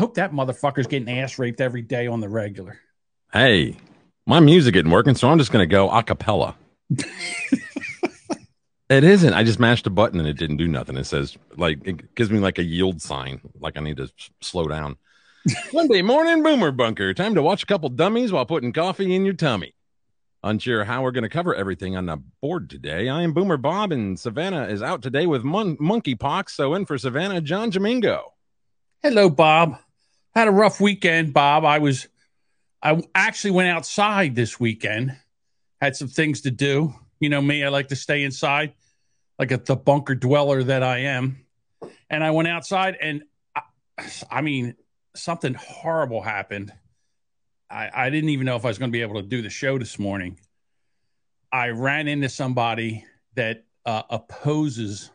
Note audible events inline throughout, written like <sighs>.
hope that motherfucker's getting ass raped every day on the regular. Hey, my music isn't working, so I'm just to go a cappella. <laughs> it isn't. I just mashed a button and it didn't do nothing. It says, like, it gives me like a yield sign, like I need to slow down. <laughs> Monday morning, Boomer Bunker. Time to watch a couple dummies while putting coffee in your tummy. Unsure how we're going to cover everything on the board today. I am Boomer Bob, and Savannah is out today with mon- monkeypox. So in for Savannah, John Jamingo. Hello, Bob. Had a rough weekend, Bob. I was, I actually went outside this weekend. Had some things to do. You know me, I like to stay inside, like a, the bunker dweller that I am. And I went outside, and I, I mean, something horrible happened. I, I didn't even know if I was going to be able to do the show this morning. I ran into somebody that uh, opposes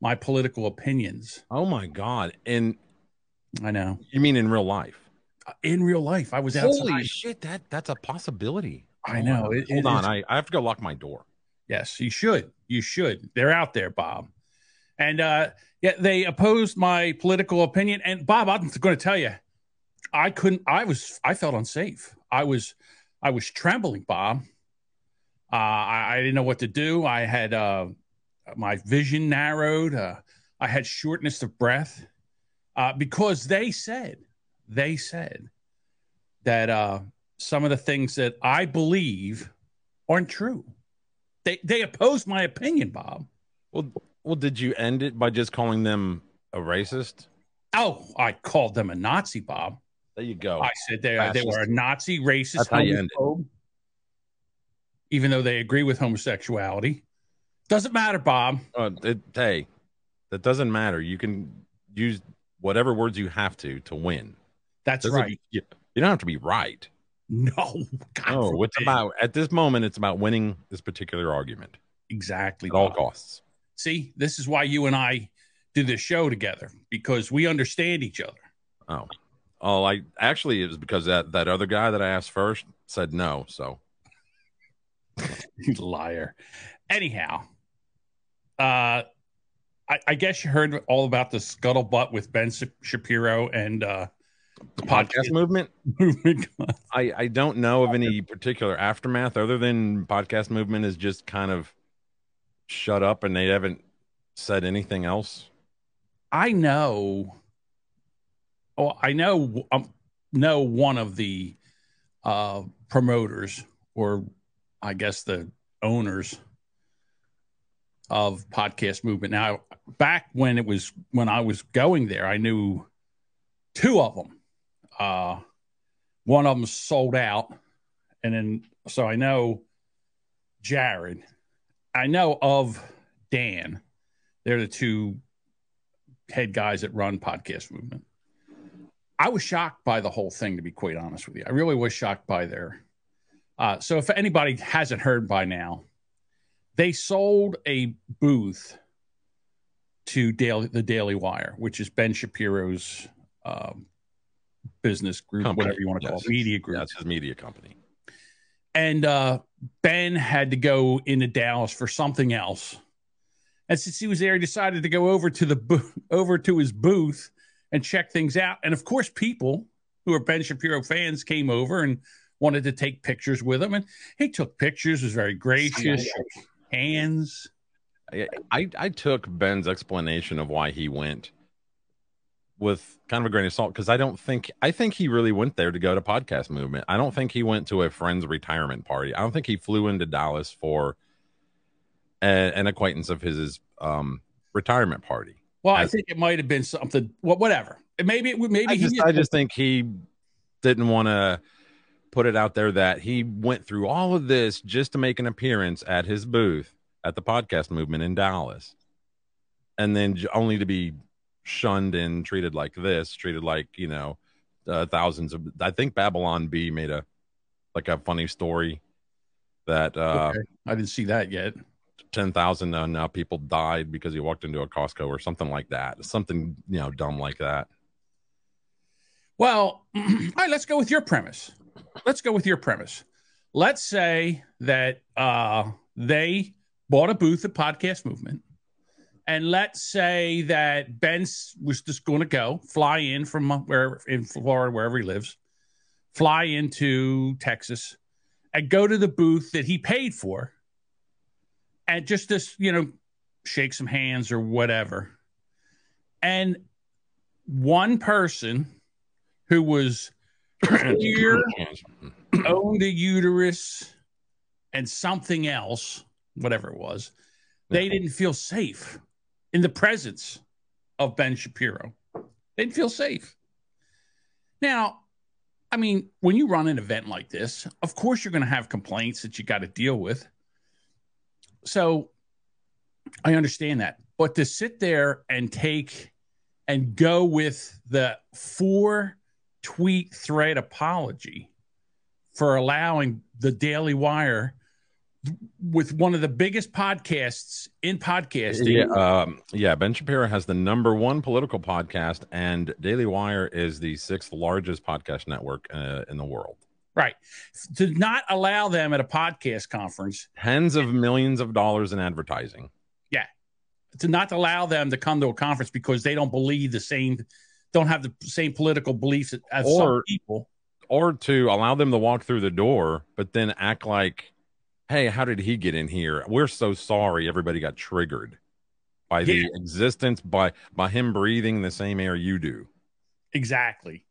my political opinions. Oh my God. And I know. you mean in real life? In real life, I was outside. Holy shit, that that's a possibility. I know. It- Hold it on, I, I have to go lock my door. Yes, you should. You should. They're out there, Bob. And uh yeah, they opposed my political opinion. And Bob, I'm going to tell you, I couldn't. I was. I felt unsafe. I was. I was trembling, Bob. Uh, I, I didn't know what to do. I had uh, my vision narrowed. Uh, I had shortness of breath uh, because they said they said that uh, some of the things that I believe aren't true. They they opposed my opinion, Bob. Well, well, did you end it by just calling them a racist? Oh, I called them a Nazi, Bob. There you go. I said they, they were a Nazi, racist, That's how you end it. homophobe, even though they agree with homosexuality. Doesn't matter, Bob. Uh, it, hey, that doesn't matter. You can use whatever words you have to to win. That's Doesn't- right. You, you don't have to be right. No, <laughs> God No, it's about at this moment. It's about winning this particular argument exactly at all costs. See, this is why you and I do this show together because we understand each other. Oh, oh, I actually it was because that that other guy that I asked first said no. So <laughs> liar. Anyhow, uh, I, I guess you heard all about the scuttlebutt with Ben Shapiro and uh, the podcast <laughs> movement. movement. I, I don't know of any particular aftermath other than podcast movement is just kind of shut up and they haven't said anything else. I know. Oh, I know. Um, know one of the uh, promoters, or I guess the owners of podcast movement. Now, back when it was when I was going there, I knew two of them. Uh, one of them sold out, and then so I know Jared. I know of Dan. They're the two head guys that run podcast movement. I was shocked by the whole thing, to be quite honest with you. I really was shocked by their. Uh, so, if anybody hasn't heard by now, they sold a booth to Daily, the Daily Wire, which is Ben Shapiro's um, business group, Company, whatever you want to call it, media group. That's his media company. And uh, Ben had to go into Dallas for something else. And since he was there, he decided to go over to the bo- <laughs> over to his booth and check things out. And of course, people who are Ben Shapiro fans came over and wanted to take pictures with him. And he took pictures, was very gracious, hands. I, I I took Ben's explanation of why he went with kind of a grain of salt because I don't think I think he really went there to go to podcast movement. I don't think he went to a friend's retirement party. I don't think he flew into Dallas for a, an acquaintance of his um, retirement party. Well, I think it might have been something. Well, whatever. Maybe it. Maybe I he. just, I just think he didn't want to put it out there that he went through all of this just to make an appearance at his booth at the podcast movement in Dallas, and then only to be shunned and treated like this, treated like you know uh, thousands of. I think Babylon Bee made a like a funny story that uh, Okay. I didn't see that yet. ten thousand uh, now people died because he walked into a Costco or something like that, something you know dumb like that. Well, <clears throat> all right, let's go with your premise. Let's go with your premise. Let's say that uh, they bought a booth at Podcast Movement and let's say that Ben was just going to go fly in from where in Florida, wherever he lives, fly into Texas, and go to the booth that he paid for, and just this, you know, shake some hands or whatever, and one person who was clear <clears throat> mm. owned a uterus and something else, whatever it was, they didn't feel safe in the presence of Ben Shapiro. They didn't feel safe. Now, I mean, when you run an event like this, of course you're going to have complaints that you got to deal with. So I understand that. But to sit there and take and go with the four tweet thread apology for allowing the Daily Wire with one of the biggest podcasts in podcasting. Yeah, um, yeah. Ben Shapiro has the number one political podcast, and Daily Wire is the sixth largest podcast network uh, in the world. Right. To not allow them at a podcast conference, tens of millions of dollars in advertising. Yeah. To not allow them to come to a conference because they don't believe the same, don't have the same political beliefs as or, some people. Or to allow them to walk through the door, but then act like hey, how did he get in here? We're so sorry everybody got triggered by the existence by by him breathing the same air you do. Exactly.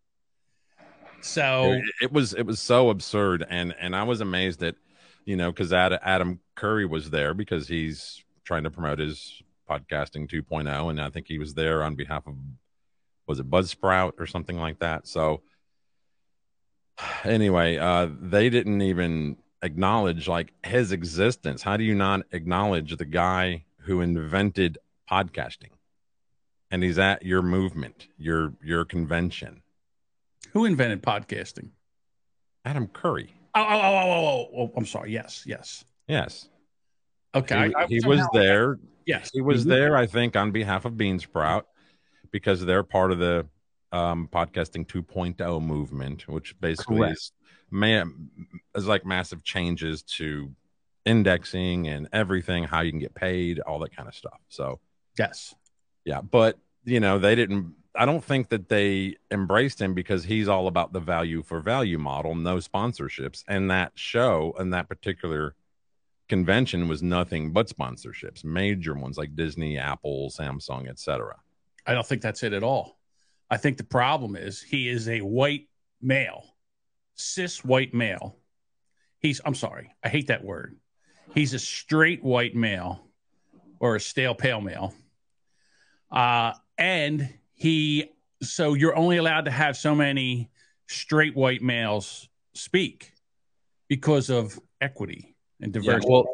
So it, it was it was so absurd and and I was amazed that you know cuz Adam Curry was there because he's trying to promote his podcasting 2.0 and I think he was there on behalf of was it Buzzsprout or something like that. So anyway, uh they didn't even acknowledge like his existence? How do you not acknowledge the guy who invented podcasting? And he's at your movement, your your convention. Who invented podcasting? Adam Curry. Oh, oh, oh, oh, oh, oh I'm sorry. Yes, yes. Yes. Okay. He, I, I he was there. Yes. He was mm-hmm. there, I think, on behalf of Beansprout because they're part of the um, podcasting 2.0 movement, which basically Correct. is man is like massive changes to indexing and everything, how you can get paid, all that kind of stuff. So yes, yeah, but you know they didn't. I don't think that they embraced him because he's all about the value for value model, no sponsorships, and that show and that particular convention was nothing but sponsorships, major ones like Disney, Apple, Samsung, etc. I don't think that's it at all. I think the problem is he is a white male cis white male. He's, I'm sorry, I hate that word. He's a straight white male or a stale pale male. Uh, and he, so you're only allowed to have so many straight white males speak because of equity and diversity. Yeah, well,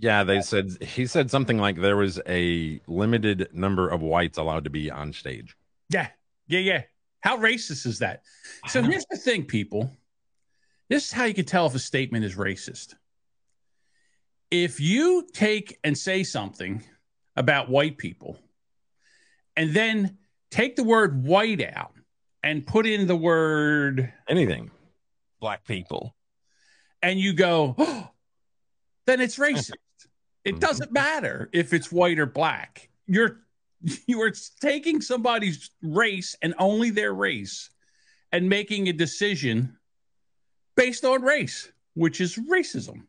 yeah, they said he said something like there was a limited number of whites allowed to be on stage. Yeah, yeah, yeah. How racist is that? So here's the thing, people. This is how you can tell if a statement is racist. If you take and say something about white people and then take the word white out and put in the word anything, black people, and you go, oh, <gasps> then it's racist. It mm-hmm. doesn't matter if it's white or black. You're <laughs> you are taking somebody's race and only their race and making a decision based on race, which is racism.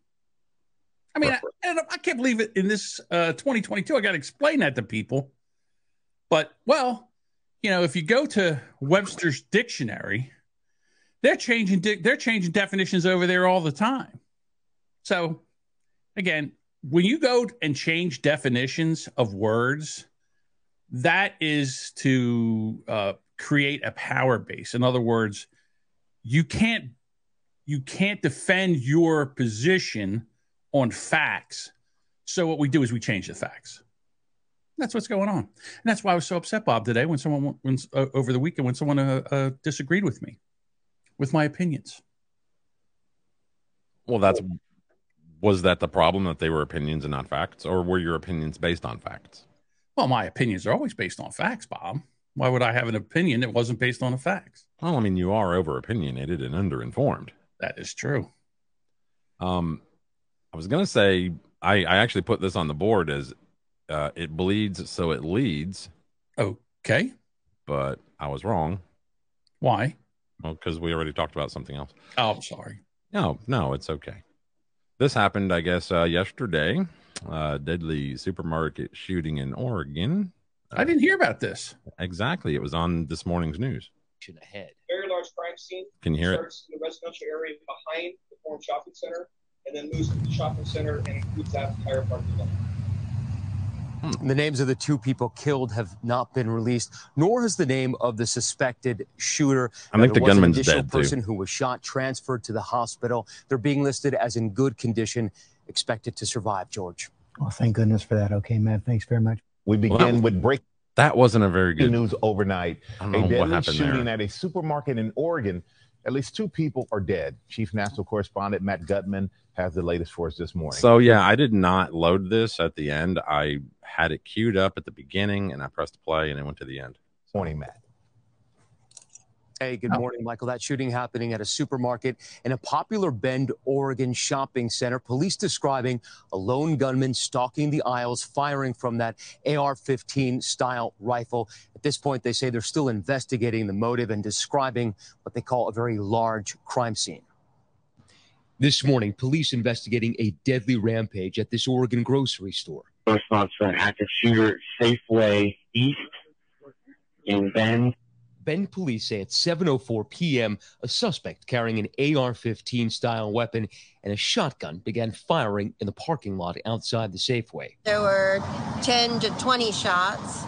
I mean, I, I, can't believe it in this uh, 2022. I got to explain that to people. But, well, you know, if you go to Webster's dictionary, they're changing they're changing definitions over there all the time. So, again, when you go and change definitions of words, that is to uh, create a power base. In other words, you can't you can't defend your position on facts. So what we do is we change the facts. That's what's going on. And that's why I was so upset, Bob, today when someone when, uh, over the weekend when someone uh, uh, disagreed with me with my opinions. Well, that's was that the problem that they were opinions and not facts, or were your opinions based on facts? Well, my opinions are always based on facts, Bob. Why would I have an opinion that wasn't based on the facts? Well, I mean, you are over opinionated and underinformed. That is true. Um, I was gonna say I, I actually put this on the board as uh, it bleeds, so it leads. Okay. But I was wrong. Why? Well, because we already talked about something else. Oh, I'm sorry. No, no, it's okay. This happened, I guess, uh, yesterday. Uh, deadly supermarket shooting in Oregon. I didn't hear about this. Exactly. It was on this morning's news. Ahead. Very large crime scene. Can you hear it? Starts in the residential area behind the Forum Shopping Center and then moves to the shopping center and includes that entire parking lot. Hmm. The names of the two people killed have not been released, nor has the name of the suspected shooter. I think There the was an gunman's additional dead, too. person who was shot, transferred to the hospital. They're being listed as in good condition, expected to survive. George. Well, thank goodness for that. Okay, Matt, thanks very much. We Well, that begin was- with breaking That wasn't a very good. news overnight. I don't A know what deadly happened shooting there. at a supermarket in Oregon. At least two people are dead. Chief National Correspondent Matt Gutman has the latest for us this morning. So yeah, I did not load this at the end. I had it queued up at the beginning, and I pressed play, and it went to the end. morning, Matt. Hey, good Oh. morning, Michael. That shooting happening at a supermarket in a popular Bend, Oregon shopping center. Police describing a lone gunman stalking the aisles, firing from that AR 15 style rifle. At this point, they say they're still investigating the motive and describing what they call a very large crime scene. This morning, police investigating a deadly rampage at this Oregon grocery store. Response for an active shooter Safeway East in Bend. Bend police say at 7:04 p.m., a suspect carrying an AR-15 style weapon and a shotgun began firing in the parking lot outside the Safeway. There were 10 to 20 shots,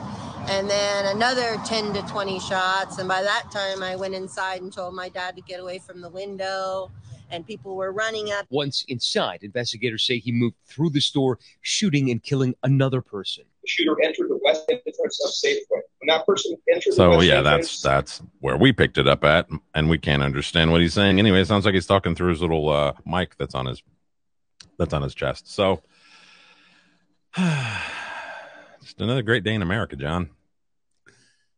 and then another 10 to 20 shots. And by that time, I went inside and told my dad to get away from the window, and people were running up. Once inside, investigators say he moved through the store, shooting and killing another person. The shooter entered the west entrance of Safeway. When that person entered the So west yeah, entrance, that's that's where we picked it up at, and we can't understand what he's saying. Anyway, it sounds like he's talking through his little uh, mic that's on his that's on his chest. So <sighs> just another great day in America, John.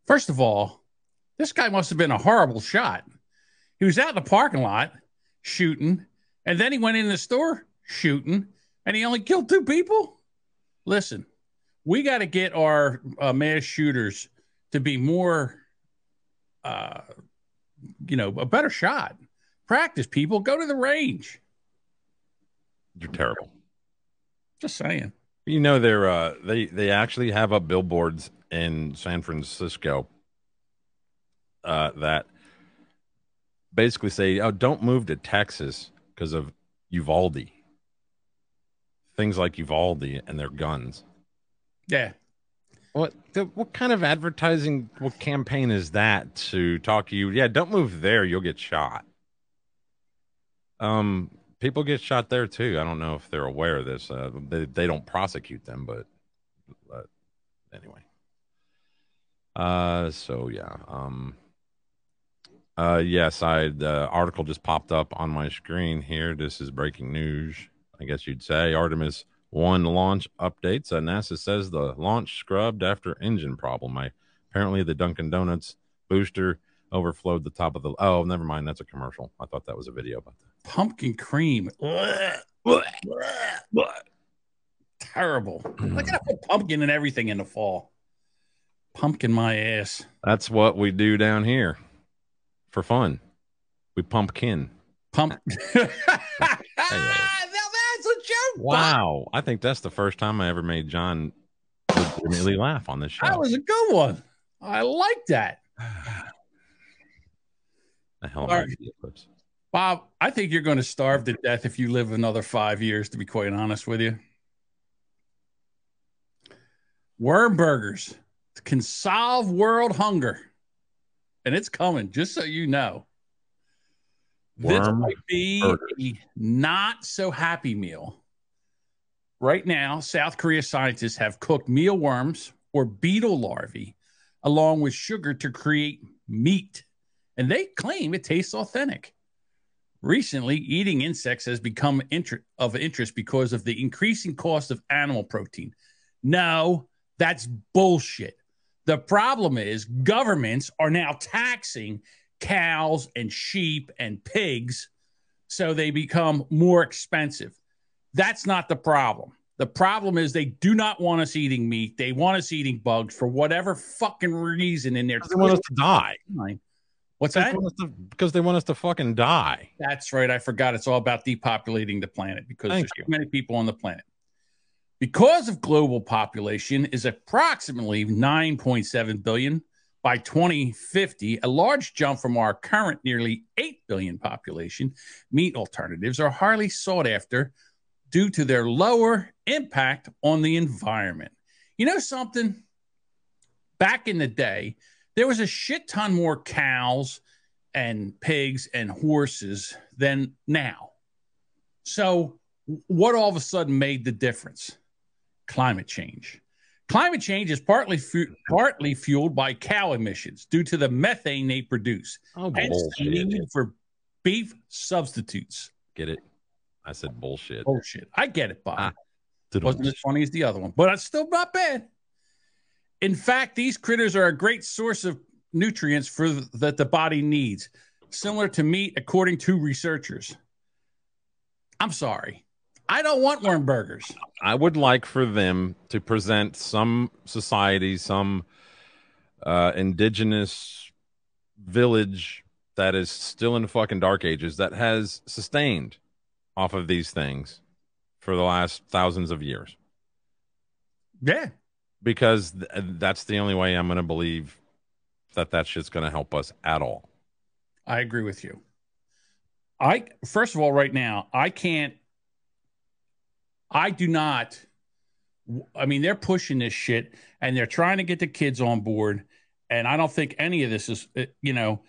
First of all, this guy must have been a horrible shot. He was out in the parking lot shooting, and then he went in the store shooting, and he only killed two people. Listen, we got to get our uh, mass shooters to be more, uh, you know, a better shot. Practice, people. Go to the range. You're terrible. Just saying. You know they're uh, they they actually have up billboards in San Francisco uh, that basically say, "Oh, don't move to Texas because of Uvalde." Things like Uvalde and their guns. Yeah. What the, what kind of advertising what campaign is that to talk to you? Yeah, don't move there, you'll get shot. Um, people get shot there too. I don't know if they're aware of this. Uh, they they don't prosecute them, but, but anyway. Uh, so yeah. Um. Uh, yes, I the article just popped up on my screen here. This is breaking news. I guess you'd say Artemis one launch updates. Uh, NASA says the launch scrubbed after engine problem. I apparently the Dunkin' Donuts booster overflowed the top of the. Oh, never mind. That's a commercial. I thought that was a video about that. Pumpkin cream. Terrible. I gotta put pumpkin and everything in the fall. Pumpkin my ass. That's what we do down here for fun. We pumpkin. Pump. <laughs> now that's a joke. Wow, I think that's the first time I ever made John legitimately laugh on this show. That was a good one. I like that. the hell am All I right. clips? Bob, I think you're going to starve to death if you live another five years, to be quite honest with you. Worm burgers can solve world hunger. And it's coming, just so you know. this might be not so happy meal. Right now, South Korea scientists have cooked mealworms or beetle larvae along with sugar to create meat. And they claim it tastes authentic. Recently, eating insects has become inter- of interest because of the increasing cost of animal protein. No, that's bullshit. The problem is governments are now taxing cows and sheep and pigs so they become more expensive. That's not the problem. The problem is they do not want us eating meat. They want us eating bugs for whatever fucking reason in their Because they want us to die. What's They that? us to- because they want us to fucking die. That's right. I forgot. It's all about depopulating the planet because Thank there's too many people on the planet. Because of global population is approximately 9.7 billion by 2050, a large jump from our current nearly 8 billion population, meat alternatives are highly sought after due to their lower impact on the environment. You know something? Back in the day, there was a shit ton more cows and pigs and horses than now. So, what all of a sudden made the difference? Climate change. Climate change is partly fu- partly fueled by cow emissions due to the methane they produce. Oh, Hence the need for beef substitutes. Get it? I said bullshit. Bullshit. I get it, Bob. Ah. Wasn't as funny as the other one, but it's still not bad. In fact, these critters are a great source of nutrients for that the body needs, similar to meat, according to researchers. I'm sorry, I don't want worm burgers. I would like for them to present some society, some uh, indigenous village that is still in the fucking dark ages that has sustained off of these things for the last thousands of years. Yeah, Because th- that's the only way I'm going to believe that that shit's going to help us at all. I agree with you. I first of all, right now, I can't. I do not. I mean, they're pushing this shit, and they're trying to get the kids on board, and I don't think any of this is. uh, You know,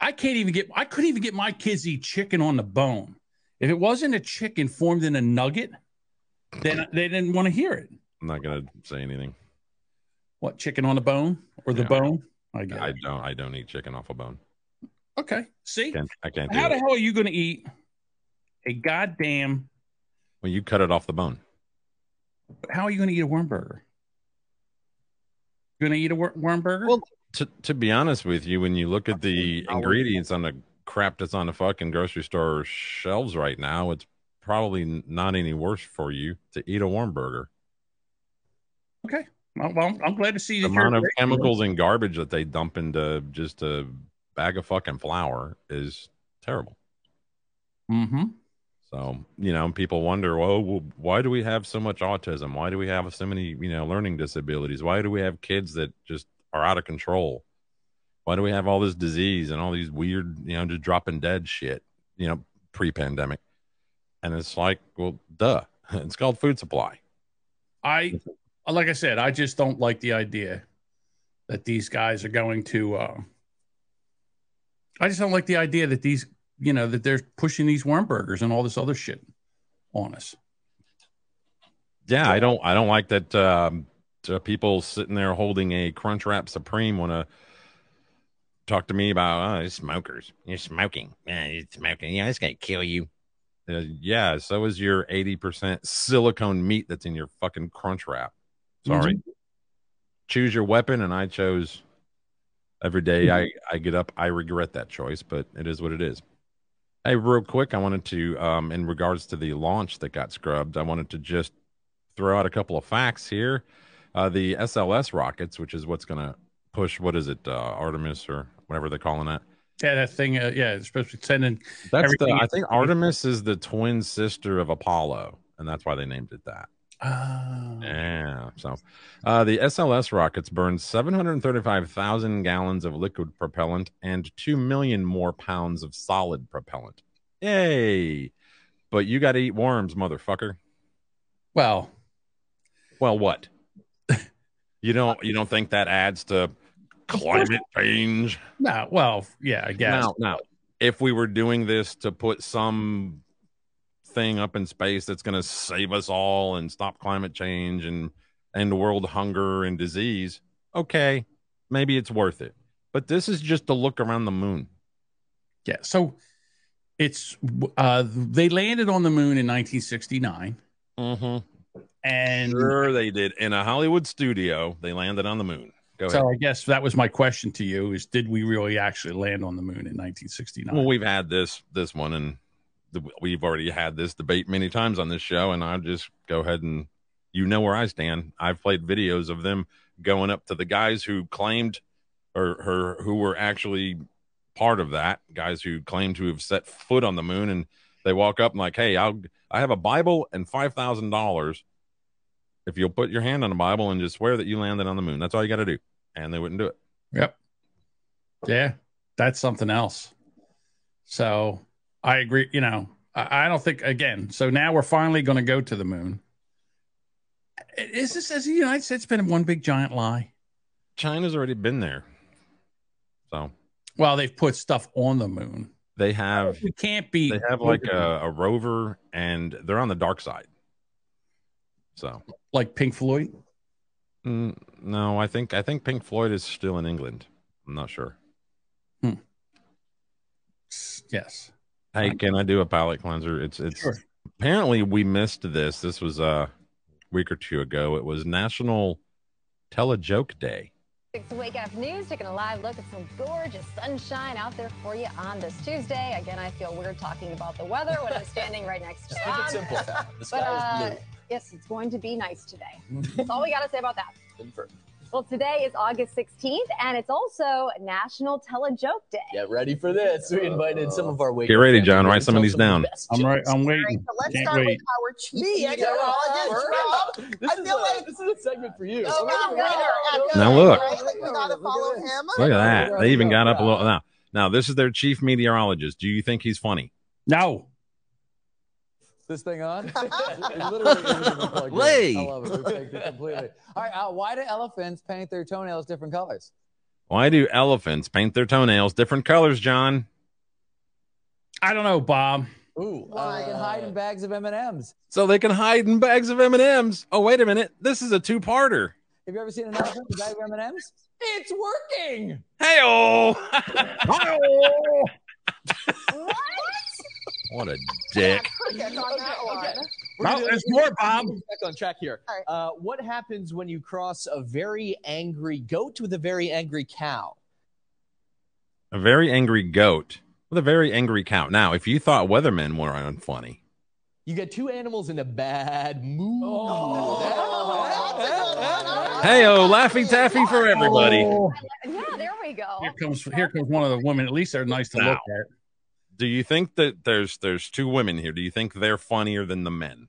I can't even get. I couldn't even get my kids to eat chicken on the bone. If it wasn't a chicken formed in a nugget, then they didn't want to hear it. I'm not going to say anything. What chicken on the bone or the Yeah. bone? I I don't. I don't eat chicken off a bone. Okay. See, I can't, I can't how the it. hell are you going to eat a goddamn? When you cut it off the bone. How are you going to eat a worm burger? Going to eat a wor- worm burger? Well, to to be honest with you, when you look at the ingredients on the crap that's on the fucking grocery store shelves right now, it's probably not any worse for you to eat a worm burger. okay. Well, well, I'm glad to see The amount of chemicals and garbage that they dump into just a bag of fucking flour is terrible. Mhm. So, you know, people wonder, well, why do we have so much autism? Why do we have so many, you know, learning disabilities? Why do we have kids that just are out of control? Why do we have all this disease and all these weird, you know, just dropping dead shit, you know, pre pandemic? And it's like, well, duh. <laughs> It's called food supply. I, like I said, I just don't like the idea that these guys are going to. Uh, I just don't like the idea that these, you know, that they're pushing these worm burgers and all this other shit on us. Yeah, I don't, I don't like that. Um, people sitting there holding a Crunchwrap Supreme want to talk to me about, oh, smokers. You're smoking. Yeah, you're smoking. Yeah, it's gonna kill you. Uh, yeah, so is your 80% silicone meat that's in your fucking crunch wrap. Sorry. Choose your weapon, and I chose every day I, I get up, I regret that choice, but it is what it is. Hey, real quick, I wanted to, um, in regards to the launch that got scrubbed, I wanted to just throw out a couple of facts here. Uh, the SLS rockets, which is what's going to push, what is it, uh, Artemis or whatever they're calling that? Yeah, that thing. Uh, yeah, it's supposed to be sending. That's the, I think Artemis is the twin sister of Apollo, and that's why they named it that. Uh, Yeah. So uh, the SLS rockets burn 735,000 gallons of liquid propellant and 2 million more pounds of solid propellant. Yay. But you got to eat worms, motherfucker. well, Well, what? you don't you don't think that adds to climate change? no. Well, yeah, I guess. Now, now, if we were doing this to put some thing up in space that's going to save us all and stop climate change and end world hunger and disease, okay, maybe it's worth it. But this is just to look around the moon. Yeah. So it's uh they landed on the moon in 1969 Mm-hmm. and Sure, they did in a Hollywood studio. They landed on the moon. Go ahead. so I guess that was my question to you is did we really actually land on the moon in 1969? Well, we've had this this one, and we've already had this debate many times on this show, and I'll just go ahead and you know where I stand. I've played videos of them going up to the guys who claimed or her who were actually part of that, guys who claimed to have set foot on the moon, and they walk up and like, hey, I'll I have a Bible and five thousand dollars if you'll put your hand on the Bible and just swear that you landed on the moon. That's all you got to do, and they wouldn't do it. Yep. Yeah, that's something else. So I agree. You know, I, I don't think again. So now we're finally going to go to the moon. Is this as the United States been one big giant lie? China's already been there, so Well, they've put stuff on the moon. they have We can't be. they have like a, a rover, and they're on the dark side. So like Pink Floyd. mm, no, I think I think Pink Floyd is still in England. I'm not sure. Hmm. Yes. Hey, can I do a palate cleanser? It's it's Sure. apparently we missed this. This was a week or two ago. It was National Tell a Joke Day. Six Wake Up News taking a live look at some gorgeous sunshine out there for you on this Tuesday. Again, I feel weird talking about the weather when I'm standing right next to Just keep it simple, Pat. The But uh, is yes, it's going to be nice today. <laughs> That's all we got to say about that. Confirmed. Well, today is August 16th, and it's also National Tell a Joke Day. Get ready for this. We invited some of our wake Get ready, John. Write some of these down. I'm right. I'm All right, waiting. so let's Can't start wait. with our chief Me, meteorologist, Rob. Rob. This I is feel a- like- this is a segment for you. Oh, wow, right, Now look. I like we gotta follow him. Look at that. They even got up a little now. Now this is their chief meteorologist. Do you think he's funny? No. This thing on? <laughs> It literally isn't even plugged in. Lee. I love it. We faked it completely. All right. Uh, why do elephants paint their toenails different colors? Why do elephants paint their toenails different colors, John? I don't know, Bob. Ooh, uh, they can hide in bags of M and M's. So they can hide in bags of M and M's. Oh, wait a minute. This is a two-parter. Have you ever seen an elephant in a bag of M and M's? It's working. Hey oh! <laughs> What? <laughs> what a dick. Cricket on that one. We're No, gonna- there's more, Bob. Back on track here. All right. Uh, what happens when you cross a very angry goat with a very angry cow? A very angry goat with a very angry cow. Now, if you thought weathermen were unfunny, You get two animals in a bad mood. Oh, that's a good one. All right. hey oh, laffy taffy for everybody. Oh, Yeah, there we go. here comes here comes one of the women. At least they're nice to look at. Do you think that there's there's two women here? Do you think they're funnier than the men?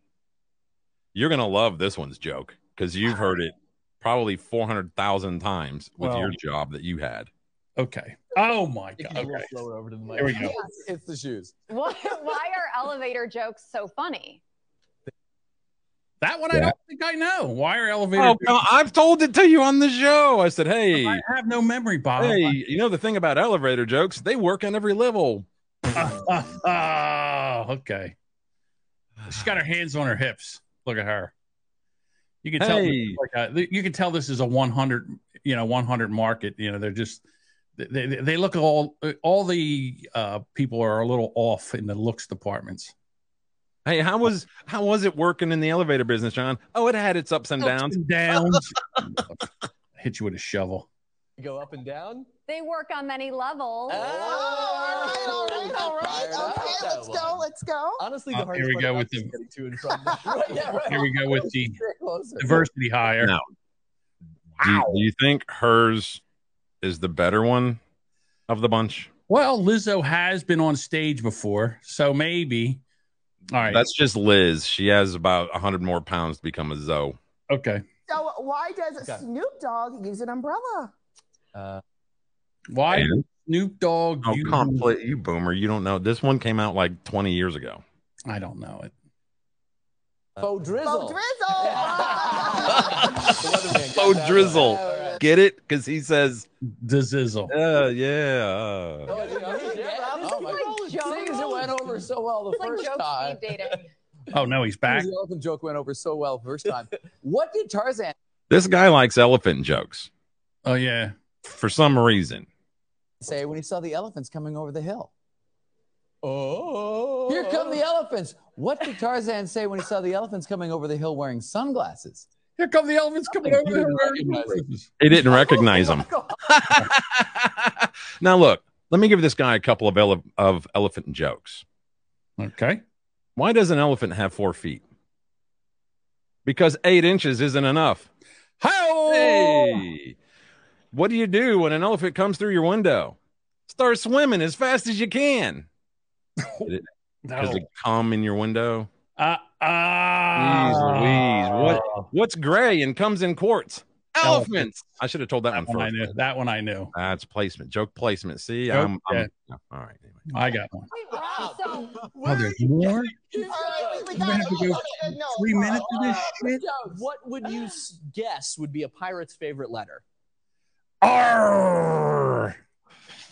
You're gonna love this one's joke because you've heard it probably four hundred thousand times with Well- your job that you had. Okay. Oh my god. can Okay. slow it over to the mic. Here we go. It's, it's the shoes. Why, why are elevator jokes so funny? That one I don't think I know. Why are elevator? Oh, no, I've told it to you on the show. I said, hey, I have no memory, Bob. hey, you know the thing about elevator jokes? They work on every level. Oh, <laughs> okay. She's got her hands on her hips. Look at her. You can tell. Hey. Like a, you can tell this is a 100, you know, 100 market. You know, they're just they they, they look all all the uh, people are a little off in the looks departments. Hey, how was how was it working in the elevator business, John? Oh, it had its ups and downs. Ups and downs. <laughs> Hit you with a shovel. You go up and down. They work on many levels. Oh, all right, all right, all right. Okay, let's go. Let's go. Honestly, the Uh, hardest here we go with the- is getting two in front. <laughs> right, yeah, right. Here we go with the Get closer. diversity hire. Now, Do, do you think hers is the better one of the bunch? Well, Lizzo has been on stage before, so maybe. All right. That's just Liz. She has about hundred more pounds to become a Zoe. okay. So why does Okay. Snoop Dogg use an umbrella? Uh, Why And- Snoop Dogg? Oh, use- complete you boomer! You don't know. This one came out like twenty years ago. I don't know it. faux drizzle. Oh, drizzle. The Faux drizzle. Yeah, right. Get it? Because he says, The Zizzle. uh, yeah. uh." Oh, yeah, yeah. This Oh, is my like God. joke. Seeing as it went over so well the first time. Oh no, he's back. The elephant joke went over so well first time. what did Tarzan This guy likes elephant jokes Oh yeah. For some reason. say when he saw the elephants coming over the hill? Oh, here come the elephants. What did Tarzan say when he saw the elephants coming over the hill wearing sunglasses? Here come the elephants coming over you there. didn't. He didn't recognize him. <laughs> <laughs> now look, let me give this guy a couple of ele- of elephant jokes. Okay. Why does an elephant have four feet? Because eight inches isn't enough. How? Hey, what do you do when an elephant comes through your window? Start swimming as fast as you can. Because No. it come in your window. Uh, Jeez Louise, what what's gray and comes in quartz? Elephant. Elephants. I should have told that, that one one I knew. That one I knew. That's placement, joke placement. See, Joke, I'm, I'm yeah. all right. Anyway. I got one. So, Oh, there's more. We're gonna have to go three minutes of this shit. What would you guess would be a pirate's favorite letter? Arr!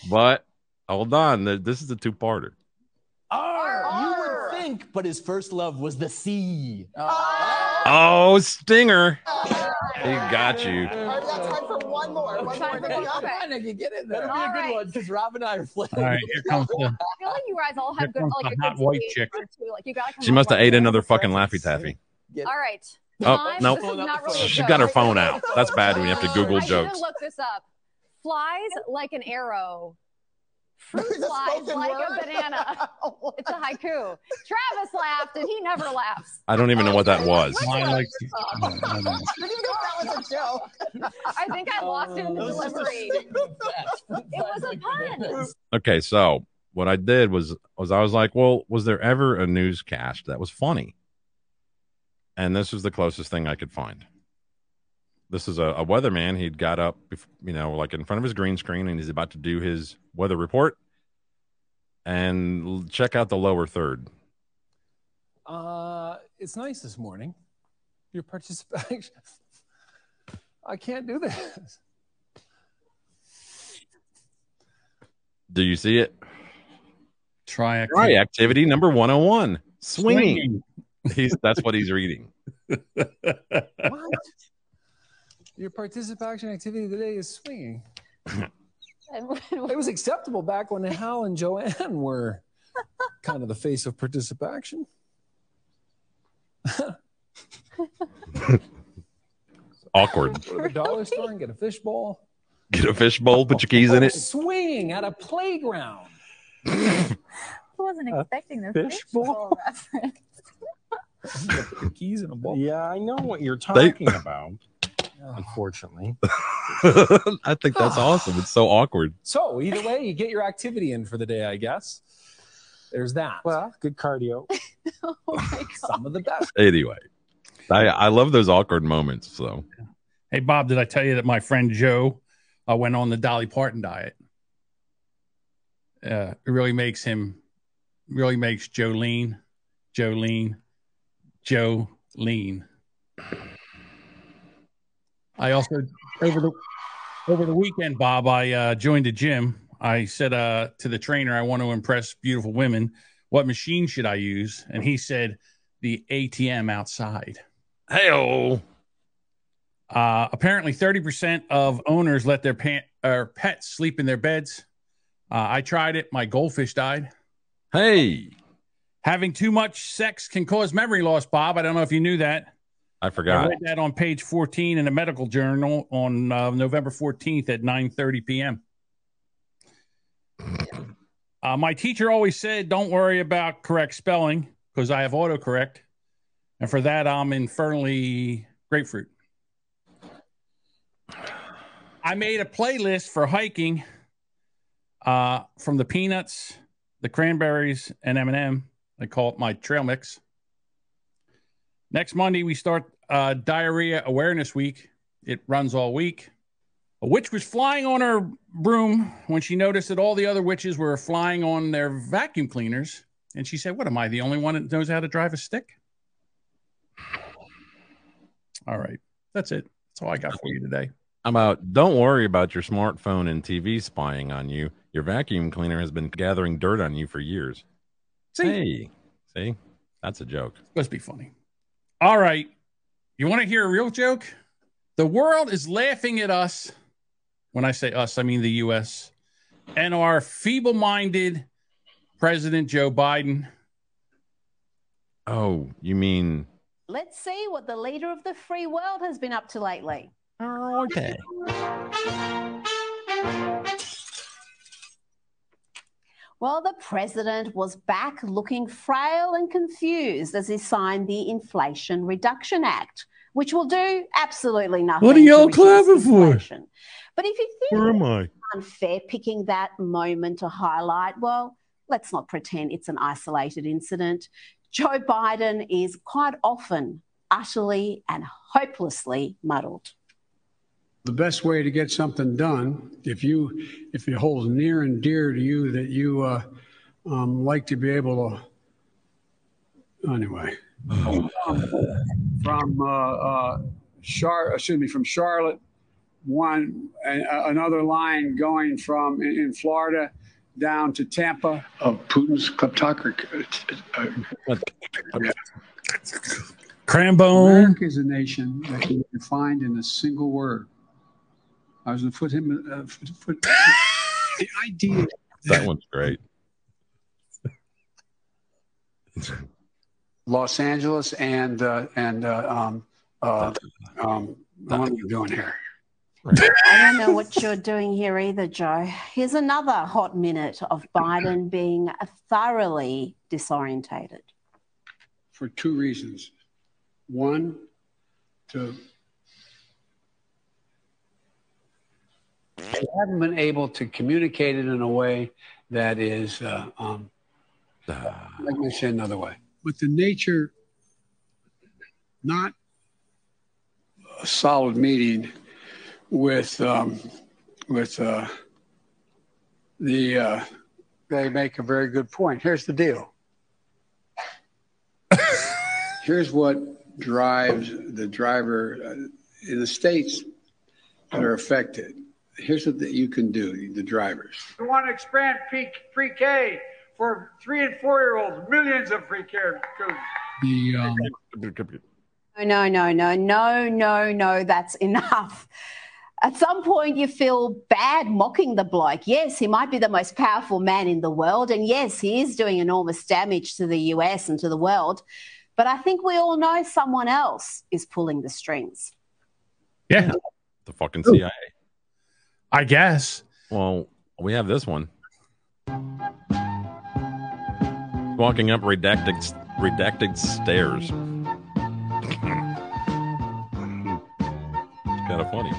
But hold on, this is a two-parter. You would think, but his first love was the sea. Oh, stinger! He got you. Alright, we got time for one more. One more. then we got it. Okay. Get in That'll there. be a All good right. one because Rob and I are playing. All right, here <laughs> comes the. I feel like you guys all have good, like a hot good white chick. too. Like you gotta come She must have ate another fucking Laffy Taffy. Get- All right. Oh, no. nope. This is really a She's got her phone out. That's bad when you have to <laughs> Google I should jokes. have looked this up. Flies like an arrow. Fruit flies like word? a <laughs> banana. It's a haiku. Travis laughed and he never laughs. I don't even know oh, what that was. Mine like. <laughs> I didn't even know if that was a joke. I think I lost it in the That was just a delivery. It was a pun. Okay, so what I did was was I was like, well, was there ever a newscast that was funny? And this was the closest thing I could find. This is a, a weatherman. He'd got up, you know, like in front of his green screen, and he's about to do his weather report. And check out the lower third. Uh, it's nice this morning. Your participation. <laughs> I can't do this. Do you see it? Try Try activity number one hundred one. Swinging. He's that's what he's reading. <laughs> What? Your participation activity today is swinging. <laughs> It was acceptable back when Hal and Joanne were kind of the face of participation. <laughs> Awkward. Go to the dollar store and get a fishbowl. Get a fishbowl, put your keys in it. Swinging at a playground. I wasn't expecting this fishbowl? reference. Put keys in a bowl. Yeah, I know what you're They- talking <laughs> about. Unfortunately, <laughs> I think that's awesome. It's so awkward. So either way, you get your activity in for the day, I guess. There's that. well, good cardio. <laughs> oh my god. Some of the best. Anyway, I I love those awkward moments. So Hey Bob, did I tell you that my friend Joe uh, went on the Dolly Parton diet? Uh, it really makes him, really makes Joe lean, Joe lean, I also over the over the weekend, Bob, I uh, joined a gym. I said uh, to the trainer, I want to impress beautiful women. What machine should I use? And he said, the ATM outside. hey Uh, apparently, 30% of owners let their pa- or pets sleep in their beds. Uh, I tried it. My goldfish died. hey, Having too much sex can cause memory loss, Bob. I don't know if you knew that. I forgot. I read that on page 14 in a medical journal on uh, November 14th at 9:30 p.m. Uh, my teacher always said, "Don't worry about correct spelling because I have autocorrect, and for that I'm infernally grapefruit." I made a playlist for hiking uh, from the peanuts, the cranberries, and M&M. I call it my trail mix. Next Monday, we start uh, Diarrhea Awareness Week. It runs all week. A witch was flying on her broom when she noticed that all the other witches were flying on their vacuum cleaners. And she said, What am I, the only one that knows how to drive a stick? All right. That's it. That's all I got for you today. How about don't worry about your smartphone and TV spying on you. Your vacuum cleaner has been gathering dirt on you for years. See? Hey, see, that's a joke. Supposed to be funny. All right. You want to hear a real joke? The world is laughing at us. When I say us, I mean the U.S. and our feeble minded President Joe Biden. Oh, you mean Let's see what the leader of the free world has been up to lately. Oh, <laughs> Well, the president was back looking frail and confused as he signed the Inflation Reduction Act, which will do absolutely nothing. What are y'all clapping for? But if you think Where am I? unfair picking that moment to highlight, well, let's not pretend it's an isolated incident. Joe Biden is quite often utterly and hopelessly muddled. The best way to get something done, if you if it holds near and dear to you that you uh, um, like to be able to, anyway, um, <sighs> from uh, uh, Char, excuse me, from Charlotte, one a- another line going from in, in Florida down to Tampa of Putin's kleptocracy. Crambone. America is a nation that can be defined in a single word. I was going to put him. Uh, put, put, <laughs> the idea. That one's great. Los Angeles and uh, and uh, um, uh, um, what am I doing here? I don't know what you're doing here either, Joe. Here's another hot minute of Biden being thoroughly disorientated. For two reasons. One, to they haven't been able to communicate it in a way that is. Uh, um, let me say another way. But the nature, not a solid meeting with um, with uh, the. Uh, they make a very good point. Here's the deal. <laughs> Here's what drives the driver uh, in the states that are affected. Here's what you can do, the drivers. We want to expand pre- pre-K for three and four-year-olds, millions of pre-K students. The um, No, no, no, no, no, no, that's enough. At some point, you feel bad mocking the bloke. Yes, he might be the most powerful man in the world. And yes, he is doing enormous damage to the US and to the world. But I think we all know someone else is pulling the strings. Yeah. The fucking CIA. I guess. Well, we have this one. Walking up redacted redacted stairs. it's kind of funny.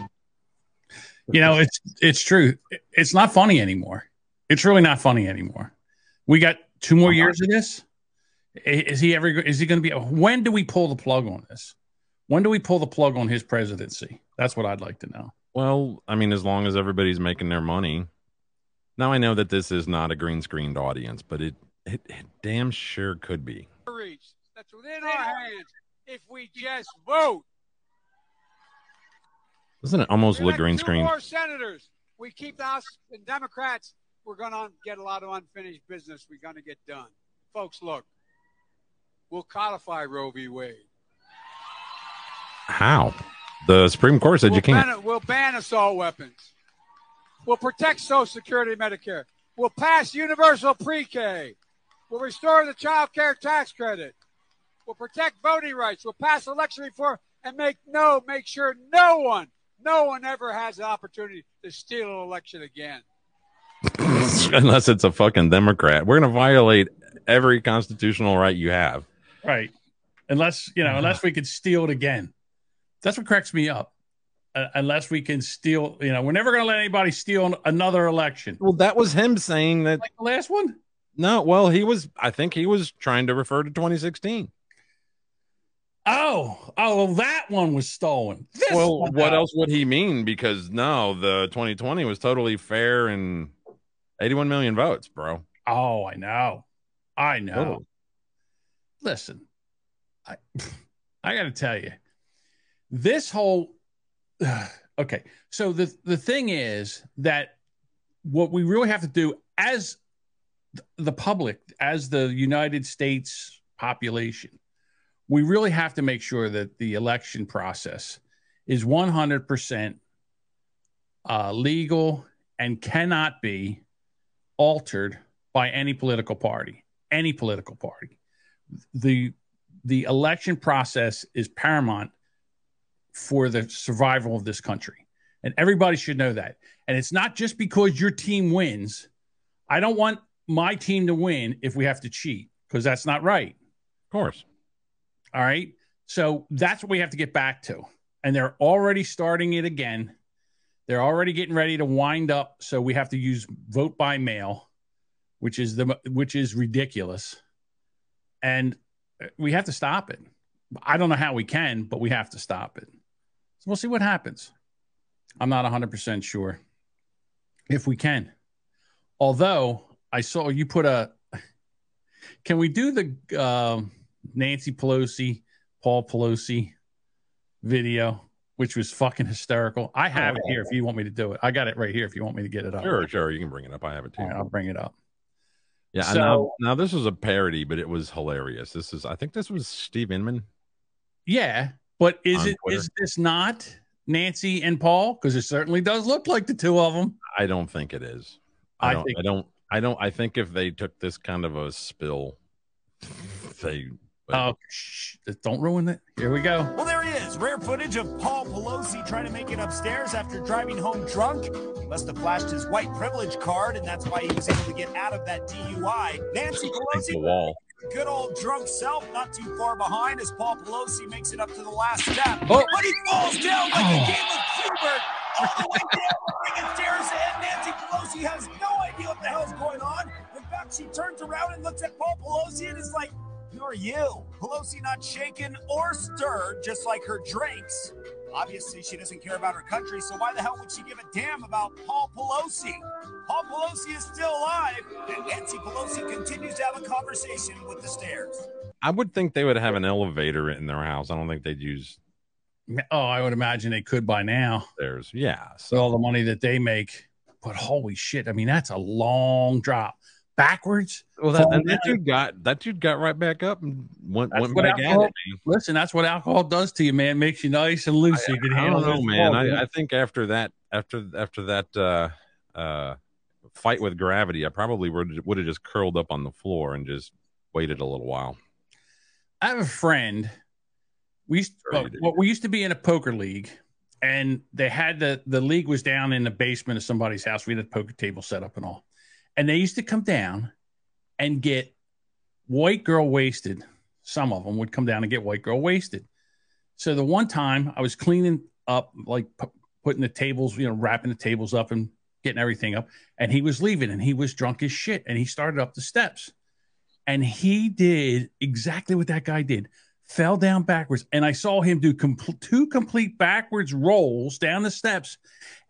You know, it's it's true. It's not funny anymore. It's really not funny anymore. We got two more uh-huh. years of this. Is he ever? Is he going to be? When do we pull the plug on this? When do we pull the plug on his presidency? That's what I'd like to know. Well, I mean, as long as everybody's making their money. Now I know that this is not a green screened audience, but it it, it damn sure could be. Reach. That's within our hands if we just vote. Doesn't it almost We look green two screened? More senators. We keep the House and Democrats. We're going to get a lot of unfinished business. We're going to get done, folks. Look, we'll codify Roe v. Wade. How? The Supreme Court said we'll you can't. Ban, we'll ban assault weapons. We'll protect Social Security and Medicare. We'll pass universal pre-K. We'll restore the child care tax credit. We'll protect voting rights. We'll pass election reform and make no make sure no one, no one ever has the opportunity to steal an election again. <laughs> Unless it's a fucking Democrat. We're going to violate every constitutional right you have. Right. Unless you know, unless we could steal it again. That's what cracks me up. Uh, unless we can steal, you know, we're never going to let anybody steal another election. Well, that was him saying that. Like the last one. No, well, he was. I think he was trying to refer to 2016. Oh, oh, well, that one was stolen. This well, what else would he mean? Because no, the 2020 was totally fair and 81 million votes, bro. Oh, I know. I know. Listen, I <laughs> I got to tell you, this whole <sighs> okay. So the the thing is that what we really have to do as the public, as the United States population, we really have to make sure that the election process is 100% uh, legal and cannot be altered by any political party, any political party. The the election process is paramount for the survival of this country. And everybody should know that. And it's not just because your team wins. I don't want my team to win if we have to cheat because that's not right. Of course. All right. So that's what we have to get back to. And they're already starting it again. They're already getting ready to wind up. So we have to use vote by mail, which is the which is ridiculous. And we have to stop it. I don't know how we can, but we have to stop it. So we'll see what happens. I'm not 100% sure if we can. Although I saw you put a. Can we do the uh, Nancy Pelosi, Paul Pelosi video, which was fucking hysterical? I have it here if you want me to do it. I got it right here if you want me to get it up. Sure, sure. You can bring it up. I have it too. Right, I'll bring it up. Yeah. So- now, now this was a parody, but it was hilarious. This is, I think this was Steve Inman. Yeah, but is On it Twitter. is this not Nancy and Paul? Because it certainly does look like the two of them. I don't think it is. I, I don't. think- I don't. I don't. I think if they took this kind of a spill, <laughs> they. Oh, shh, don't ruin it. Here we go. Well, there he is. Rare footage of Paul Pelosi trying to make it upstairs after driving home drunk. He must have flashed his white privilege card, and that's why he was able to get out of that DUI. Nancy Against the wall. Good old drunk self, not too far behind as Paul Pelosi makes it up to the last step. Oh. But he falls down like Oh. a game of Q*bert all the way down the freaking stairs, and Nancy Pelosi has no idea what the hell's going on. In fact, she turns around and looks at Paul Pelosi and is like, who are you? Pelosi not shaken or stirred, just like her drinks. Obviously, she doesn't care about her country, so why the hell would she give a damn about Paul Pelosi? Paul Pelosi is still alive, and Nancy Pelosi continues to have a conversation with the stairs. I would think they would have an elevator in their house. I don't think they'd use Oh, I would imagine they could by now. There's Yeah. So all the money that they make. But holy shit! I mean, that's a long drop backwards. Well, that, falling and that dude got that dude got right back up and went That's went what back at alcohol- it. Man. Listen, that's what alcohol does to you, man. Makes you nice and loose. so you can I handle don't know, man. ball, I, I think after that, after after that uh, uh, fight with gravity, I probably would would have just curled up on the floor and just waited a little while. I have a friend. We used Sure well, well, we used to be in a poker league, and they had the the league was down in the basement of somebody's house. We had a poker table set up and all, and they used to come down and get white girl wasted. Some of them would come down and get white girl wasted. So the one time I was cleaning up, like pu- putting the tables, you know, wrapping the tables up and getting everything up, and he was leaving, and he was drunk as shit, and he started up the steps, and he did exactly what that guy did fell down backwards and i saw him do compl- two complete backwards rolls down the steps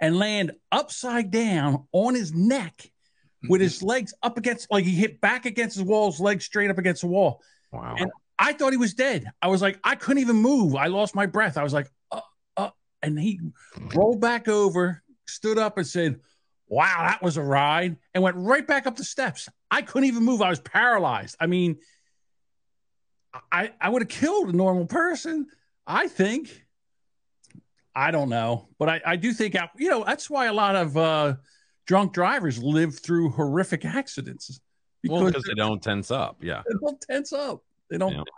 and land upside down on his neck with his legs up against like he hit back against his wall his legs straight up against the wall. Wow. and i thought he was dead. I was like i couldn't even move. I lost my breath. I was like uh, uh, and he rolled back over stood up and said wow that was a ride and went right back up the steps. I couldn't even move. I was paralyzed. I mean I, I would have killed a normal person. I think. I don't know, but I, I do think you know that's why a lot of uh, drunk drivers live through horrific accidents Well, because because they don't tense up. Yeah. they don't tense up. They don't. <laughs>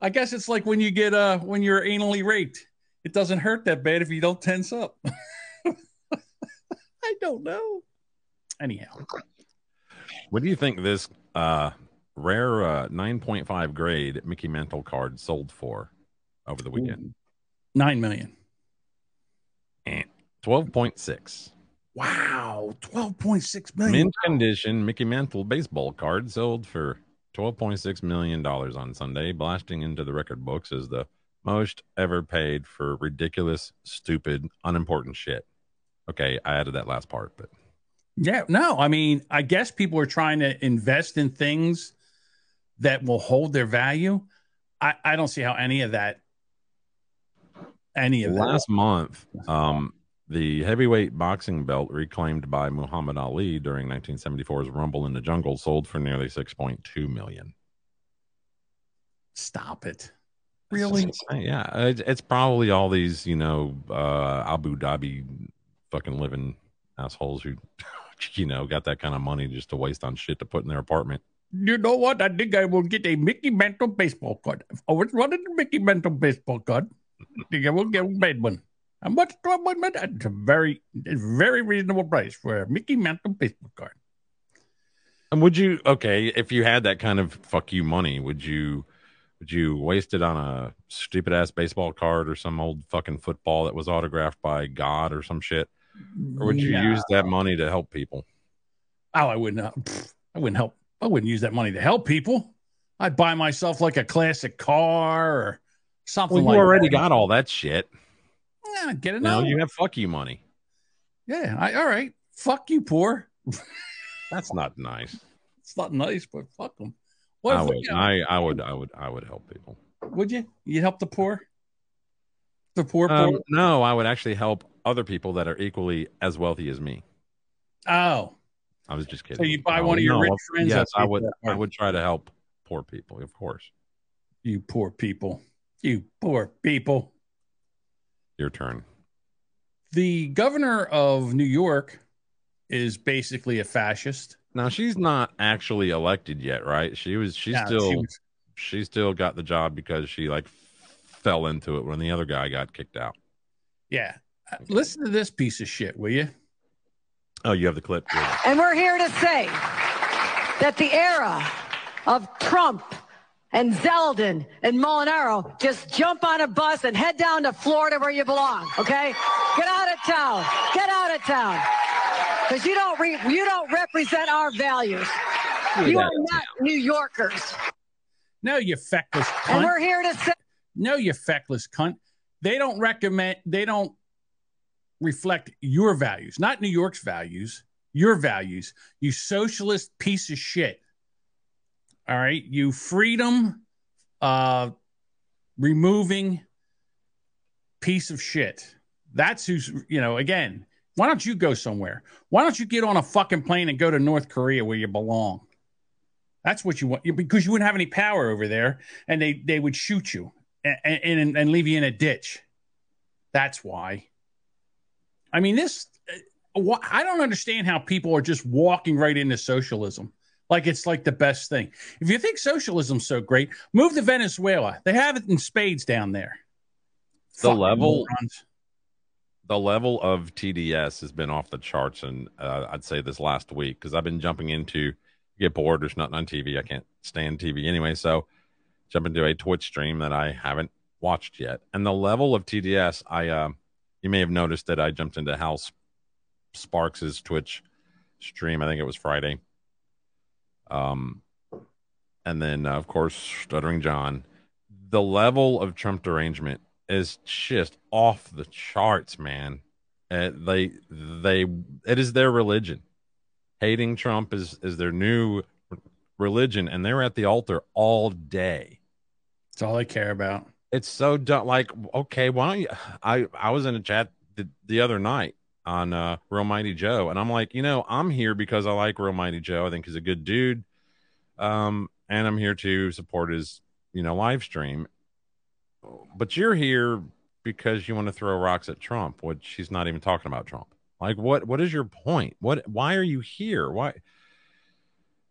I guess it's like when you get uh when you're anally raped. It doesn't hurt that bad if you don't tense up. <laughs> I don't know. Anyhow, What do you think this uh, rare uh, 9.5 grade Mickey Mantle card sold for over the weekend? nine million. And 12.6. Wow, twelve point six million. Mint condition Mickey Mantle baseball card sold for $12.6 million on Sunday, blasting into the record books as the most ever paid for ridiculous, stupid, unimportant shit. Okay, I added that last part, but Yeah, no, I mean, I guess people are trying to invest in things that will hold their value. I, I don't see how any of that, any of that. last month, um, the heavyweight boxing belt reclaimed by Muhammad Ali during 1974's Rumble in the Jungle sold for nearly 6.2 million. Stop it. Really? Yeah, it's, probably all these, you know, uh, Abu Dhabi fucking living assholes who, <laughs> you know, got that kind of money just to waste on shit to put in their apartment. You know what? I think I will get a Mickey Mantle baseball card. I've always wanted a Mickey Mantle baseball card. I think I will get a bad one. How much do I want? That's a very, it's a very reasonable price for a Mickey Mantle baseball card. And would you okay if you had that kind of fuck you money? Would you would you waste it on a stupid ass baseball card or some old fucking football that was autographed by God or some shit, or would you No. use that money to help people? Oh, I wouldn't. uh, pff, I wouldn't help. I wouldn't use that money to help people. I'd buy myself like a classic car or something Well, you like already that. got all that shit. Yeah, get it Now you have fuck you money. Yeah, I, all right. Fuck you, poor. That's not nice. It's not nice, but fuck them. What I would, you know, I, I would, I would, I would help people. would you? You help the poor? The poor, poor. Um, no, I would actually help other people that are equally as wealthy as me. oh, I was just kidding. So you buy No, one of your no, rich friends Yes, I would. I would try to help poor people, of course. you poor people. You poor people. Your turn. The governor of New York is basically a fascist. Now she's not actually elected yet, right? She was. She's No, she still. was- she still got the job because she like fell into it when the other guy got kicked out. Yeah. Uh, Listen to this piece of shit, will you? Oh, you have the clip. Good. And we're here to say that the era of Trump and Zeldin and Molinaro just jump on a bus and head down to Florida where you belong, okay? Get out of town. Get out of town. Because you don't re- you don't represent our values. Get You are of not New Yorkers. No, you feckless cunt. And we're here to say No, you feckless cunt. They don't recommend, they don't reflect your values, not New York's values, your values, you socialist piece of shit. All right. You freedom, uh, removing piece of shit. That's who's, you know, again, why don't you go somewhere? Why don't you get on a fucking plane and go to North Korea where you belong? That's what you want because you wouldn't have any power over there, and they they would shoot you and and, and leave you in a ditch. That's why. I mean, this. uh, I don't understand how people are just walking right into socialism like it's like the best thing. If you think socialism's so great, move to Venezuela. They have it in spades down there. The Fucking level. morons. The level of TDS has been off the charts, and uh, I'd say this last week because I've been jumping into get bored. There's nothing on TV. I can't stand TV anyway, so jump into a Twitch stream that I haven't watched yet. And the level of TDS, I uh, you may have noticed that I jumped into Hal Sp- Sparks's Twitch stream. I think it was Friday. Um, and then uh, of course Stuttering John. The level of Trump derangement is just off the charts, man. Uh, they they it is their religion. Hating Trump is is their new religion, and they're at the altar all day. It's all they care about. It's so dumb. Like, okay, why don't you? I I was in a chat the, the other night on uh Real Mighty Joe, and I'm like, you know, I'm here because I like Real Mighty Joe. I think he's a good dude. Um, and I'm here to support his, you know, live stream. But you're here because you want to throw rocks at Trump, which he's not even talking about Trump. Like, what what is your point? What why are you here? Why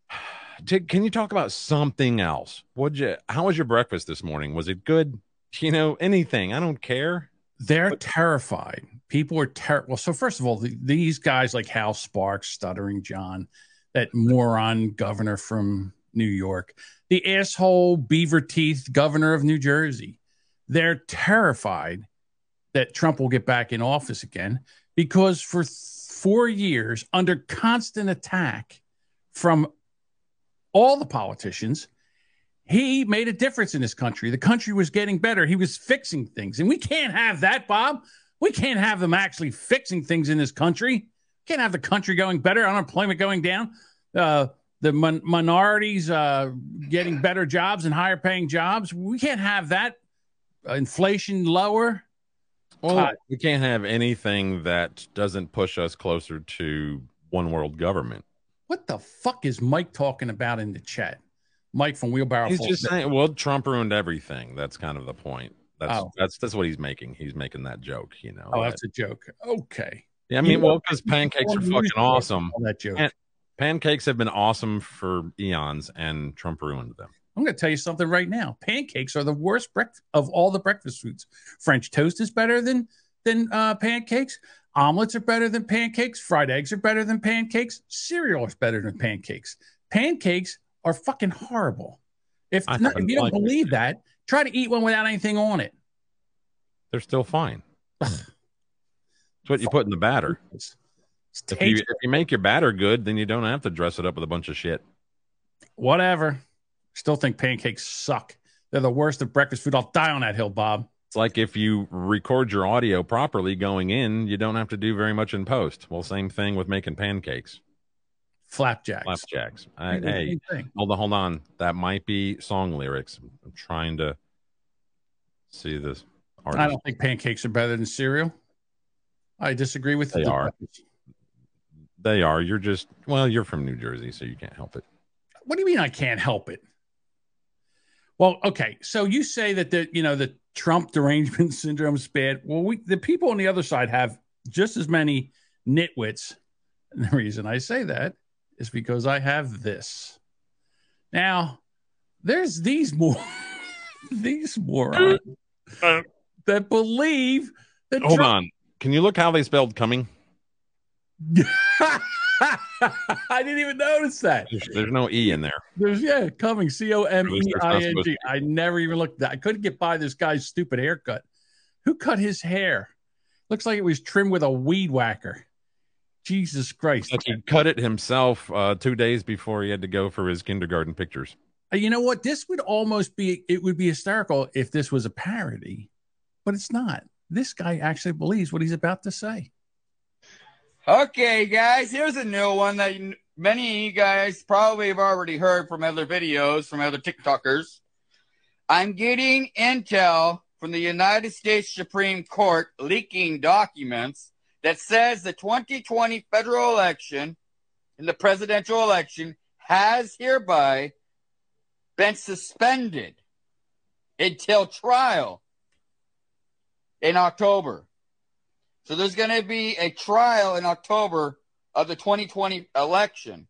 <sighs> can you talk about something else? Would you how was your breakfast this morning? Was it good? You know, anything. I don't care. They're terrified. People are terrible. Well, so first of all, the, these guys like Hal Sparks, Stuttering John, that moron governor from New York, the asshole beaver teeth governor of New Jersey, they're terrified that Trump will get back in office again because for four years, under constant attack from all the politicians, he made a difference in this country. The country was getting better. He was fixing things. And we can't have that, Bob. We can't have them actually fixing things in this country. Can't have the country going better, unemployment going down, uh, the min- minorities uh, getting better jobs and higher paying jobs. We can't have that. Uh, inflation lower. Well, Uh, we can't have anything that doesn't push us closer to one world government. What the fuck is Mike talking about in the chat? Mike from Wheelbarrow. He's just saying, well, Trump ruined everything. That's kind of the point. That's Oh. that's that's what he's making. He's making that joke, you know. Oh, that's a joke. Okay. yeah, I mean, You know, well, because pancakes are fucking awesome. that joke. And pancakes have been awesome for eons, and Trump ruined them. I'm going to tell you something right now. Pancakes are the worst breakfast of all the breakfast foods. French toast is better than than uh, pancakes. Omelets are better than pancakes. Fried eggs are better than pancakes. Cereal is better than pancakes. pancakes are fucking horrible. If not, if you don't liked it. believe that, try to eat one without anything on it. They're still fine. It's what you put in the batter. It's If you, if you make your batter good, then you don't have to dress it up with a bunch of shit. Whatever. Still think pancakes suck. They're the worst of breakfast food. I'll die on that hill, Bob. It's like if you record your audio properly going in, you don't have to do very much in post. Well, same thing with making pancakes. Flapjacks. Flapjacks. I, hey, hold on, hold on. That might be song lyrics. I'm trying to see this. I don't think pancakes are better than cereal. I disagree with They the are. They are. You're just well. You're from New Jersey, so you can't help it. What do you mean I can't help it? Well, okay. So you say that the you know the Trump derangement <laughs> syndrome is bad. Well, we the people on the other side have just as many nitwits. And <laughs> the reason I say that is because I have this. Now, there's these more <laughs> these morons uh, that believe that Hold Trump- on. Can you look how they spelled coming? <laughs> I didn't even notice that. There's, there's no e in there. There's yeah, coming C O M E I N G. I never even looked that. I couldn't get by this guy's stupid haircut. Who cut his hair? Looks like it was trimmed with a weed whacker. Jesus Christ. Like he cut it himself uh, two days before he had to go for his kindergarten pictures. Uh, You know what? This would almost be it would be hysterical if this was a parody, but it's not. This guy actually believes what he's about to say. Okay, guys, here's a new one that many of you guys probably have already heard from other videos from other TikTokers. I'm getting intel from the United States Supreme Court leaking documents that says the 2020 federal election and the presidential election has hereby been suspended until trial in October. So there's going to be a trial in October of the 2020 election.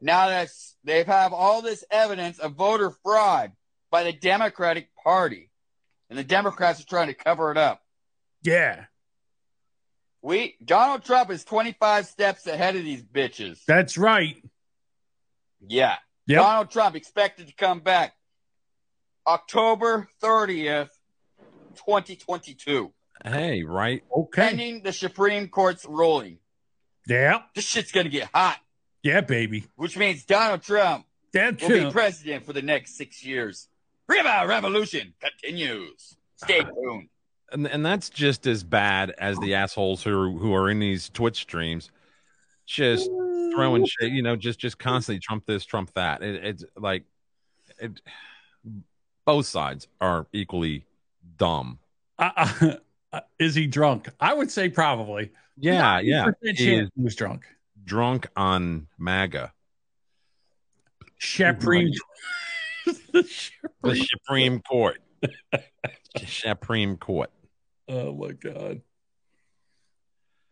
Now that they have all this evidence of voter fraud by the Democratic Party, and the Democrats are trying to cover it up. Yeah, We Donald Trump is 25 steps ahead of these bitches. that's right. Yeah. Yep. Donald Trump expected to come back October 30th, 2022. Hey, right? Okay. Pending the Supreme Court's ruling. Yeah. This shit's going to get hot, Yeah, baby. which means Donald Trump Donald will be president for the next six years. River Revolution continues. Stay tuned. And and that's just as bad as the assholes who who are in these Twitch streams, just throwing shit. You know, just just constantly Trump this, Trump that. It, it's like, it, both sides are equally dumb. Uh, uh, <laughs> is he drunk? I would say probably. Yeah, yeah. 90% He he was drunk. drunk on MAGA. Supreme. <laughs> <laughs> The Supreme Court. Supreme Court. Oh my god.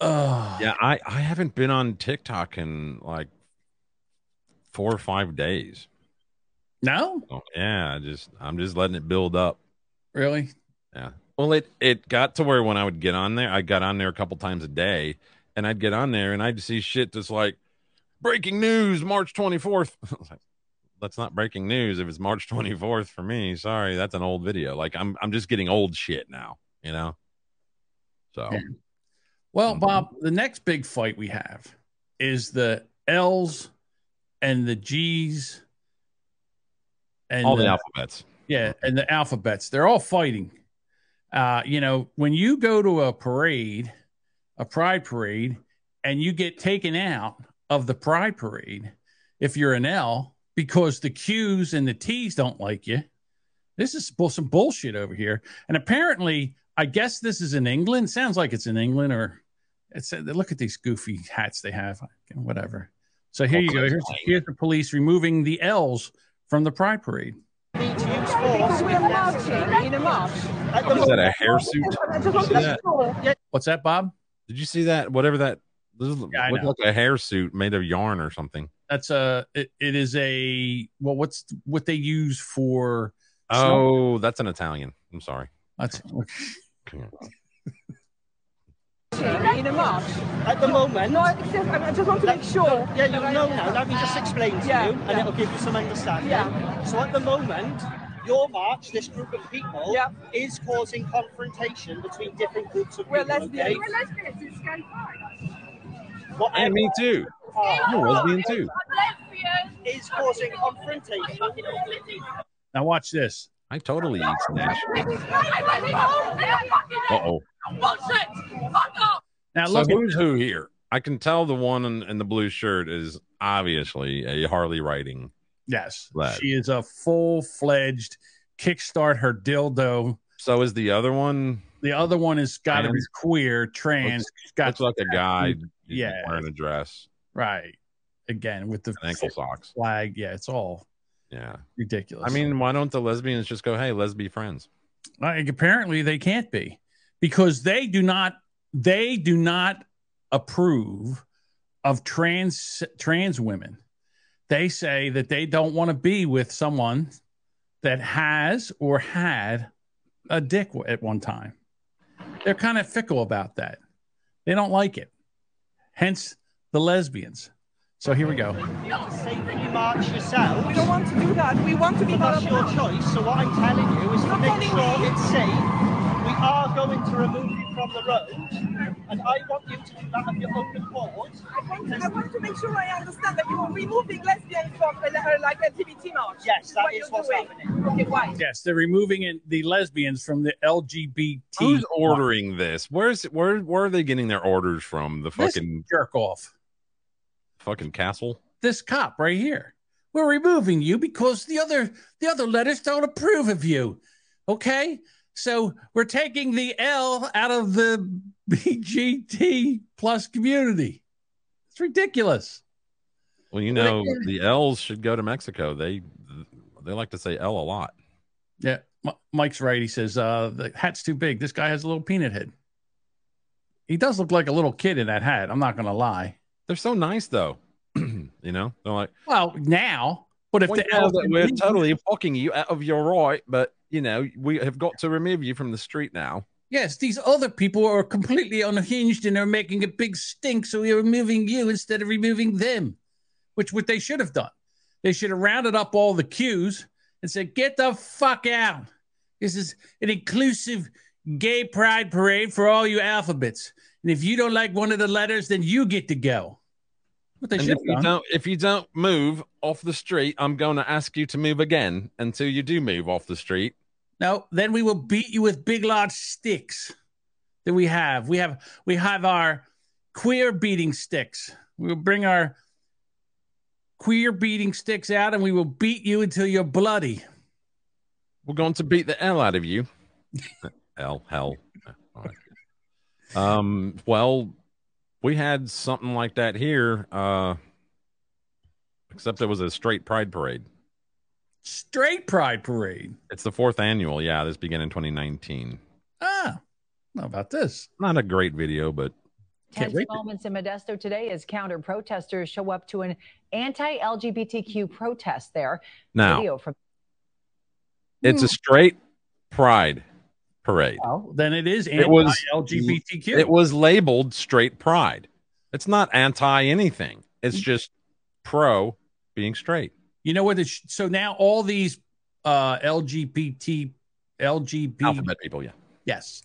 Oh. Yeah, I I haven't been on TikTok in like four or five days. No? Oh, yeah, I just I'm just letting it build up. Really? Yeah. Well, it it got to where when I would get on there, I got on there a couple times a day, and I'd get on there and I'd see shit that's like breaking news, March 24th. <laughs> I was like, that's not breaking news if it's March 24th for me. Sorry, that's an old video. Like I'm I'm just getting old shit now, you know. So Yeah. Well, Bob, the next big fight we have is the L's and the G's and all the alphabets. Yeah, and the alphabets. They're all fighting. Uh, you know, when you go to a parade, a pride parade, and you get taken out of the pride parade, if you're an L, because the Q's and the T's don't like you, this is some bullshit over here. And apparently, I guess this is in England. Sounds like it's in England, or it's uh, look at these goofy hats they have. Whatever. So here you go. Here's, here's the police removing the L's from the pride parade. What is that a hirsute? Did you see that? What's that, Bob? Did you see that? Whatever that this is, Yeah, I like a hairsuit made of yarn or something. That's a it, it is a well what's what they use for Oh, that's an Italian. I'm sorry. that's Come on. party in a march? At the moment. No, it's just, I just want to make sure. Yeah, you know now. Let me just explain to Yeah, you, and yeah. it'll give you some understanding. Yeah. So at the moment, your march, this group of people, is causing confrontation between different groups of We're people. lesbians. Okay? We're lesbians. It's gay pride. Whatever And me too. I'm a lesbian too. Is causing confrontation. Now watch this. I totally eat Nash. <laughs> Uh Uh-oh. Now look at- who's who here? I can tell the one in, in the blue shirt is obviously a Harley riding. Yes, lad. she is a full fledged kickstart her dildo. So is the other one? The other one has got to be queer, trans. Looks, got looks like a guy Yeah. wearing a dress, right. Again with the and ankle socks. flag. Yeah, it's all Yeah. ridiculous. I mean, why don't the lesbians just go, "Hey, let's be friends"? Like, apparently they can't be because they do not they do not approve of trans trans women. They say that they don't want to be with someone that has or had a dick at one time. They're kind of fickle about that. They don't like it. Hence the lesbians. So here we go. You say that you march yourself. We don't want to do that. We want to be But part that's of your the- choice. So what I'm telling you is to You're make sure me- it's safe. We are going to remove you from the road, and I want you to do that of your own accord. I want, to, I want to make sure I understand that you are removing lesbians from uh, like LGBT march. Yes, This that what is you're what's doing. happening. Okay, why? Yes, they're removing it, the lesbians from the LGBT. Who's ordering this? Where's where where are they getting their orders from? The This fucking jerk off. fucking castle. This cop right here. We're removing you because the other the other letters don't approve of you. Okay? So we're taking the L out of the <laughs> BGT plus community. It's ridiculous. Well, you know, the L's should go to Mexico. They they like to say L a lot. Yeah, Mike's right. He says uh, the hat's too big. This guy has a little peanut head. He does look like a little kid in that hat. I'm not going to lie. They're so nice though. <clears throat> you know, they're like, Well, now, but if we the know that we're totally <laughs> fucking you out of your right, but you know, we have got to remove you from the street now. Yes, these other people are completely unhinged and are making a big stink. So we're removing you instead of removing them, which what they should have done. They should have rounded up all the cues and said, "Get the fuck out! This is an inclusive gay pride parade for all you alphabets. And if you don't like one of the letters, then you get to go." What they and should if you don't if you don't move off the street, I'm going to ask you to move again until you do move off the street. No, then we will beat you with big large sticks that we have. We have we have our queer beating sticks. We will bring our queer beating sticks out and we will beat you until you're bloody. We're going to beat the L out of you. <laughs> L hell. All right. Um. Well, we had something like that here. Uh. Except it was a straight pride parade. Straight pride parade. It's the fourth annual. Yeah, this began in 2019. Ah, how about this? Not a great video, but Tense moments in Modesto today as counter protesters show up to an anti LGBTQ protest there. Now- Video from it's a straight pride parade. Well, then it is It was anti-LGBTQ. It was labeled straight pride. It's not anti anything. It's just pro being straight. You know what? So now all these uh, LGBT, LGBT Alphabet people, yeah. Yes.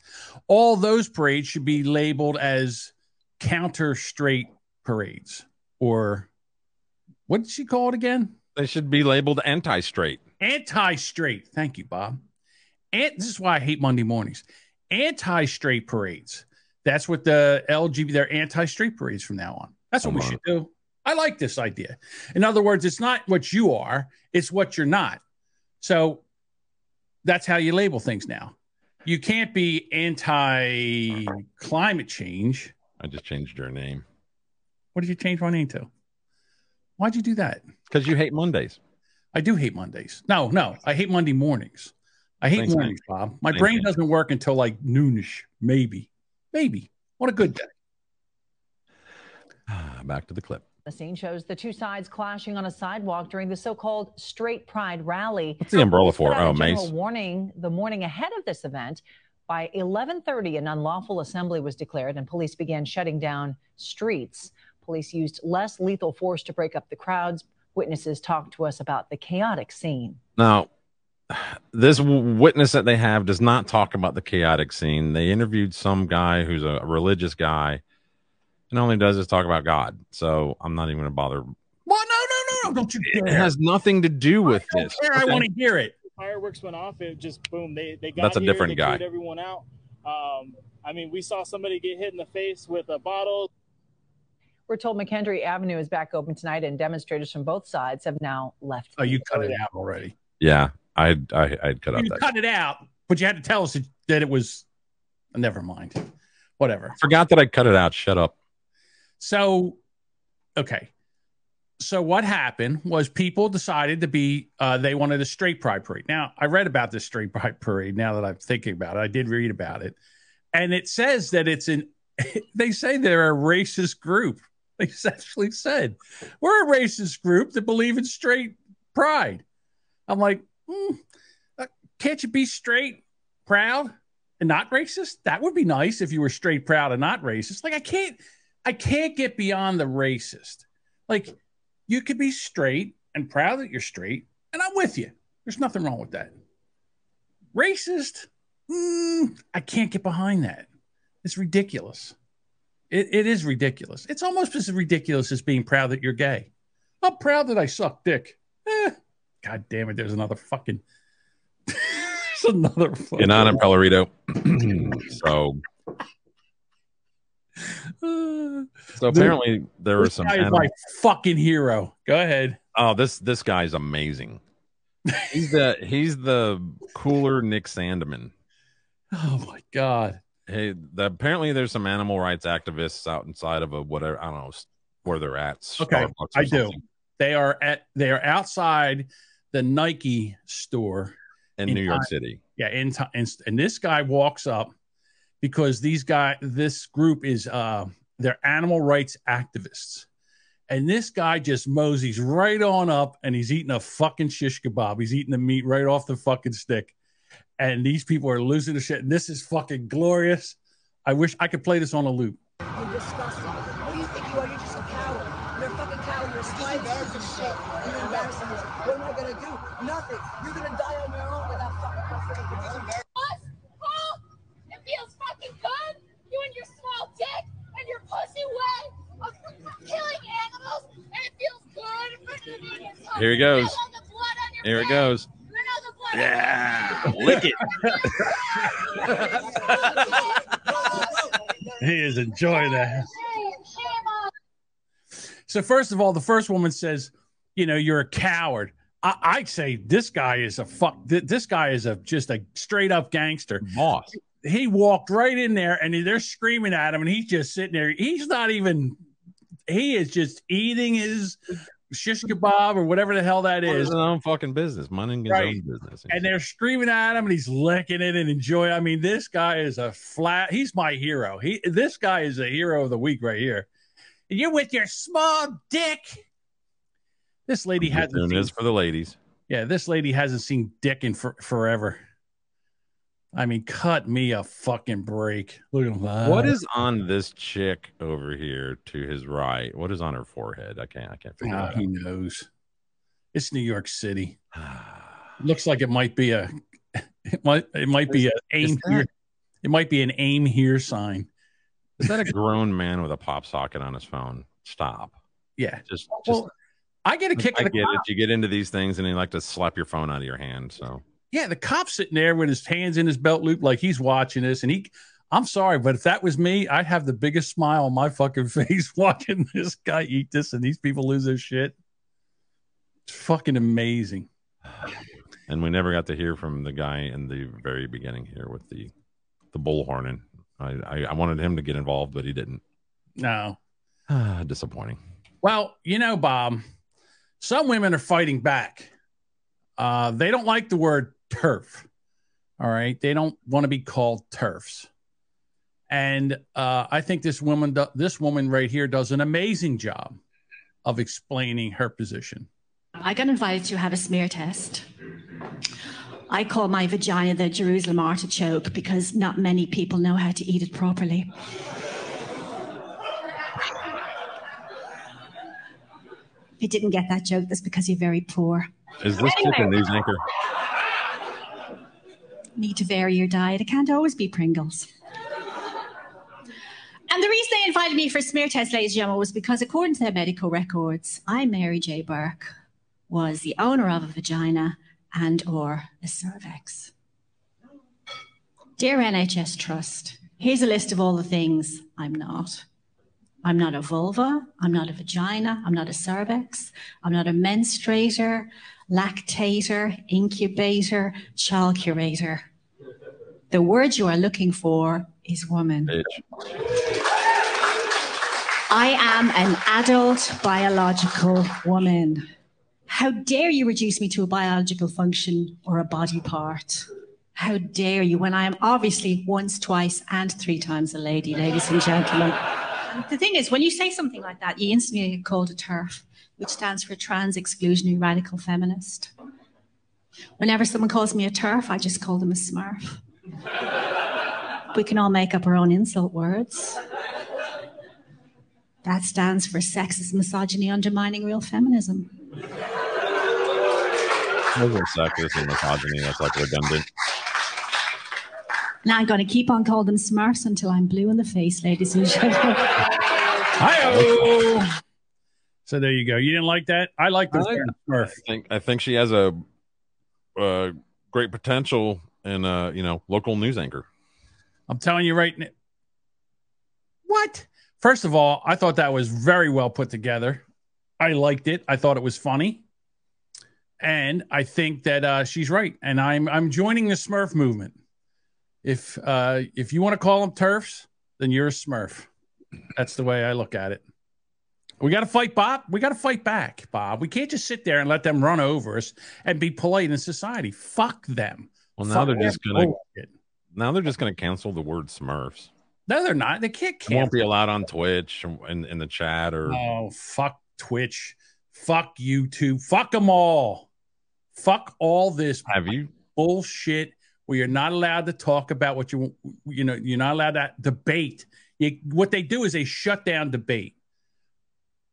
All those parades should be labeled as counter straight parades or what did she call it again? They should be labeled anti straight. Anti straight. Thank you, Bob. And this is why I hate Monday mornings. Anti straight parades. That's what the LGBT, they're anti straight parades from now on. That's what we should do. I like this idea. In other words, it's not what you are, it's what you're not. So that's how you label things now. You can't be anti climate change. I just changed your name What did you change my name to? Why'd you do that? because you hate Mondays. I do hate Mondays. No, no, I hate Monday mornings. I hate Same thing. mornings, Bob. My Same brain thing. doesn't work until like noonish, maybe. Maybe. What a good day. <sighs> Ah, back to the clip. the scene shows the two sides clashing on a sidewalk during the so-called Straight Pride rally. What's the umbrella for? Oh, general mace. warning the morning ahead of this event. By 11:30, an unlawful assembly was declared, and police began shutting down streets. Police used less lethal force to break up the crowds. Witnesses talked to us about the chaotic scene. Now, this witness that they have does not talk about the chaotic scene. They interviewed some guy who's a religious guy, and all he does is talk about God. So I'm not even going to bother. Well, no, no, no, don't you dare. It has nothing to do with I don't this. care. I want to hear it. Fireworks went off. It just boom. They they got That's a here, different they guy. everyone out. Um, I mean, we saw somebody get hit in the face with a bottle. We're told McHenry Avenue is back open tonight, and demonstrators from both sides have now left. Oh, you cut it out already. Yeah, I I I'd cut out You that. cut it out, but you had to tell us that- it was. Never mind. Whatever. Forgot that I cut it out. Shut up. So, okay. So what happened was people decided to be. Uh, they wanted a straight pride parade. Now I read about this straight pride parade. Now that I'm thinking about it, I did read about it, and it says that it's an. <laughs> They say they're a racist group. They <laughs> actually said we're a racist group that believe in straight pride. I'm like, hmm, uh, can't you be straight, proud, and not racist? That would be nice if you were straight, proud, and not racist. Like I can't, I can't get beyond the racist. Like you could be straight and proud that you're straight, and I'm with you. There's nothing wrong with that. Racist, mm, I can't get behind that. It's ridiculous. It, it is ridiculous. It's almost as ridiculous as being proud that you're gay. I'm proud that I suck dick. Eh, God damn it! There's another fucking. <laughs> there's another. Fucking... Not in Pellerito. <clears throat> so <sighs> so apparently there were some guy is my fucking hero. Go ahead. Oh, this this guy's amazing. He's the he's the cooler Nick Sandmann. <laughs> Oh my god. Hey, the, apparently there's some animal rights activists out inside of a whatever I don't know where they're at. Okay, Starbucks or I do. They are at. They are outside the Nike store in New York time- City. Yeah, in time, and, and this guy walks up because these guy, this group is uh, they're animal rights activists, and this guy just moseys right on up, and he's eating a fucking shish kebab. He's eating the meat right off the fucking stick, and these people are losing their shit. And this is fucking glorious. I wish I could play this on a loop. You're disgusting. What do you think you are? You're just a coward. You're a fucking coward. You're a slime embarrassing shit. You're embarrassing us. What am I gonna do? Nothing. You're gonna die on your own without fucking us. Oh, it feels fucking good. You and your small dick and your pussy way of killing animals, and it feels good. Here he goes. Here it goes. Yeah, lick it. He is enjoying that. So first of all, the first woman says, "You know, you're a coward." I, I'd say this guy is a fuck. th- This guy is a just a straight up gangster. Boss. He walked right in there, and they're screaming at him, and he's just sitting there. He's not even. He is just eating his shish kebab or whatever the hell that is. Is. his own fucking business, minding his Right. own business. and they're screaming at him and he's licking it and enjoying. I mean, this guy is a flat. He's my hero. He this guy is a hero of the week right here. And you're with your small dick. This lady hasn't doing seen, this for the ladies. yeah, this lady hasn't seen dick in for, forever. I mean, cut me a fucking break. Look at him. What is on this chick over here to his right? What is on her forehead? I can't. I can't figure ah, out. who knows? It's New York City. <sighs> Looks like it might be a it might it might be a aim that- here. It might be an aim here sign. Is that a grown man with a pop socket on his phone? Stop. Yeah. Just, just Well, I get a kick I get it. You get into these things and you like to slap your phone out of your hand. So Yeah, the cop's sitting there with his hands in his belt loop like he's watching this. And he I'm sorry, but if that was me, I'd have the biggest smile on my fucking <laughs> face watching this guy eat this and these people lose their shit. It's fucking amazing. and we never got to hear from the guy in the very beginning here with the the bullhorning. I, I I wanted him to get involved, but he didn't. No. <sighs> Disappointing. Well, you know, Bob, some women are fighting back. Uh, they don't like the word TERF. All right. They don't want to be called TERFs. And uh, I think this woman, this woman right here, does an amazing job of explaining her position. I got invited to have a smear test. I call my vagina the Jerusalem artichoke because not many people know how to eat it properly. If you didn't get that joke, that's because you're very poor. Is this chick a news anchor? Need to vary your diet. It can't always be Pringles. And the reason they invited me for a smear test, ladies and gentlemen, was because according to their medical records, I, Mary J. Burke, was the owner of a vagina and or a cervix. Dear NHS Trust, here's a list of all the things I'm not. I'm not a vulva, I'm not a vagina, I'm not a cervix, I'm not a menstruator, lactator, incubator, child curator. The word you are looking for is woman. I am an adult biological woman. How dare you reduce me to a biological function or a body part? How dare you when I am obviously once, twice, and three times a lady, ladies and gentlemen? The thing is, when you say something like that, you instantly get called a TERF, which stands for Trans Exclusionary Radical Feminist. Whenever someone calls me a TERF, I just call them a smurf. We can all make up our own insult words. That stands for sexist misogyny undermining real feminism. Sexist and misogyny. That's like redundant. Now I'm going to keep on calling them smurfs until I'm blue in the face, ladies and gentlemen. Hi-oh! So there you go. You didn't like that? I like the I Smurf. think I think she has a, uh great potential in uh you know local news anchor. I'm telling you right now. What? First of all, I thought that was very well put together. I liked it. I thought it was funny. And I think that uh, she's right. And I'm I'm joining the Smurf movement. If uh, if you want to call them turfs, then you're a Smurf. That's the way I look at it. We got to fight, Bob. We got to fight back, Bob. We can't just sit there and let them run over us and be polite in society. Fuck them. Well, now Fuck they're just gonna Bullshit. now they're just gonna cancel the word Smurfs. No, they're not. They can't. It won't be allowed on Twitch and in, in the chat or Oh, fuck Twitch. Fuck YouTube. Fuck them all. Fuck all this have you bullshit where you're not allowed to talk about what you you know, you're not allowed to debate. You, what they do is they shut down debate.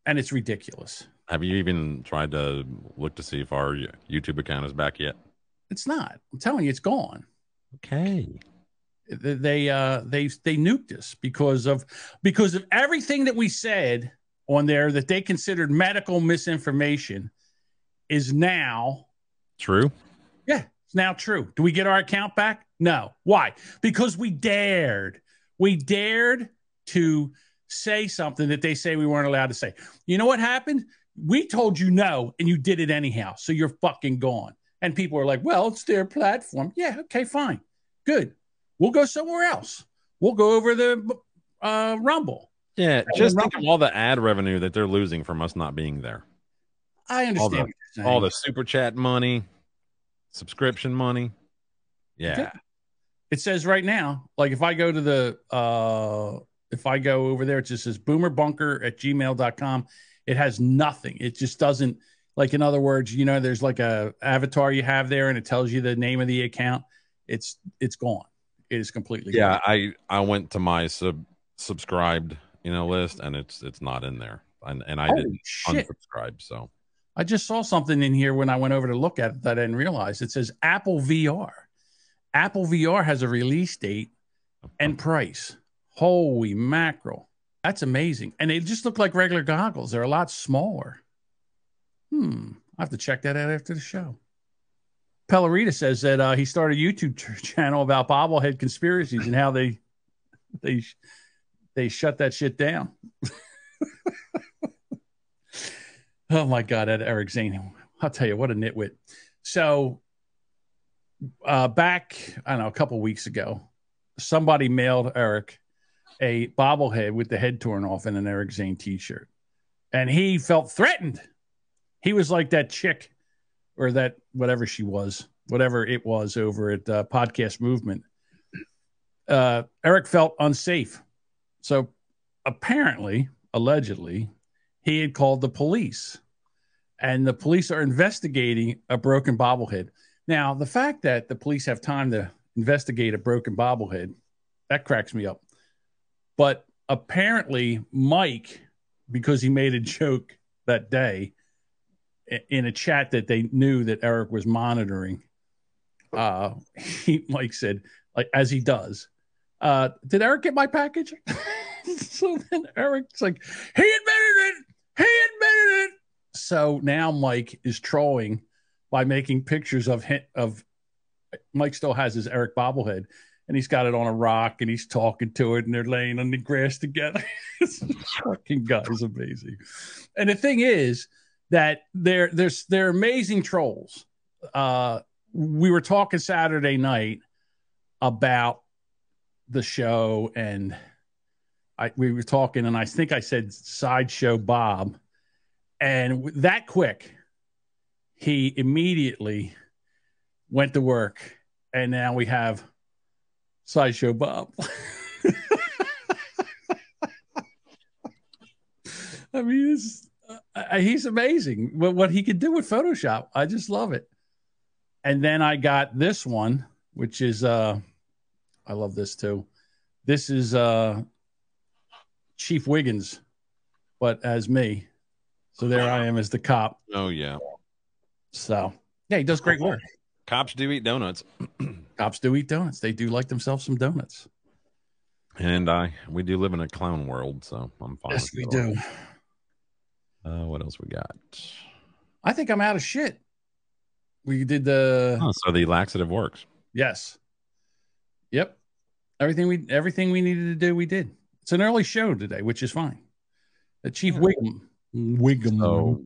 And it's ridiculous. have you even tried to look to see if our YouTube account is back yet? It's not. I'm telling you, it's gone. Okay. They they, uh they they nuked us because of because of everything that we said on there that they considered medical misinformation is now True. It's now true. Do we get our account back? No. Why? Because we dared. We dared to say something that they say we weren't allowed to say. You know what happened? We told you no, and you did it anyhow. So you're fucking gone. And people are like, well, it's their platform. Yeah, okay, fine. Good. We'll go somewhere else. We'll go over the uh, Rumble. Yeah, just the think of all the ad revenue that they're losing from us not being there. I All understand. the, what you're all the super chat money, subscription money. Yeah. Okay. It says right now, like if I go to the uh if I go over there, it just says boomerbunker at gmail.com. It has nothing. It just doesn't like in other words, you know, there's like a avatar you have there and it tells you the name of the account. It's it's gone. It is completely Yeah, gone. I I went to my sub subscribed, you know, list and it's it's not in there. And and I Holy didn't shit. unsubscribe, so I just saw something in here when I went over to look at it that I didn't realize. It says Apple VR. Apple VR has a release date and price. Holy mackerel. That's amazing. And they just look like regular goggles. They're a lot smaller. Hmm. I have to check that out after the show. Pellerita says that uh, he started a YouTube ch- <laughs> channel about bobblehead conspiracies and how they they they shut that shit down. <laughs> Oh my God, that Eric Zane. I'll tell you what a nitwit. So uh back, I don't know, a couple weeks ago, somebody mailed Eric a bobblehead with the head torn off and an Eric Zane t-shirt. And he felt threatened. He was like that chick or that whatever she was, whatever it was over at uh, Podcast Movement. Uh, Eric felt unsafe. So apparently, allegedly, he had called the police and the police are investigating a broken bobblehead. Now, the fact that the police have time to investigate a broken bobblehead, that cracks me up. But apparently, Mike, because he made a joke that day in a chat that they knew that Eric was monitoring, uh, he Mike said, like as he does, uh, did Eric get my package? <laughs> so then Eric's like, he admitted it. He admitted it. So now Mike is trolling by making pictures of him, of Mike still has his Eric bobblehead and he's got it on a rock and he's talking to it and they're laying on the grass together. <laughs> this fucking guy is amazing. And the thing is that they're they're, they're amazing trolls. Uh we were talking Saturday night about the show and I we were talking and I think I said sideshow Bob and that quick he immediately went to work and now we have sideshow Bob. <laughs> I mean, it's, uh, he's amazing. What what he can do with Photoshop, I just love it. And then I got this one, which is uh, I love this too. This is uh, Chief Wiggins, but as me. So there I am as the cop. Oh yeah. So yeah, he does great work. Cops do eat donuts. <clears throat> Cops do eat donuts. They do like themselves some donuts. And I we do live in a clown world, so I'm fine. Yes, with we do. Uh, what else we got? I think I'm out of shit. We did the Oh, so the laxative works. yes. Yep. Everything we everything we needed to do, we did. It's an early show today, which is fine. The Chief Wiggum Wiggum. So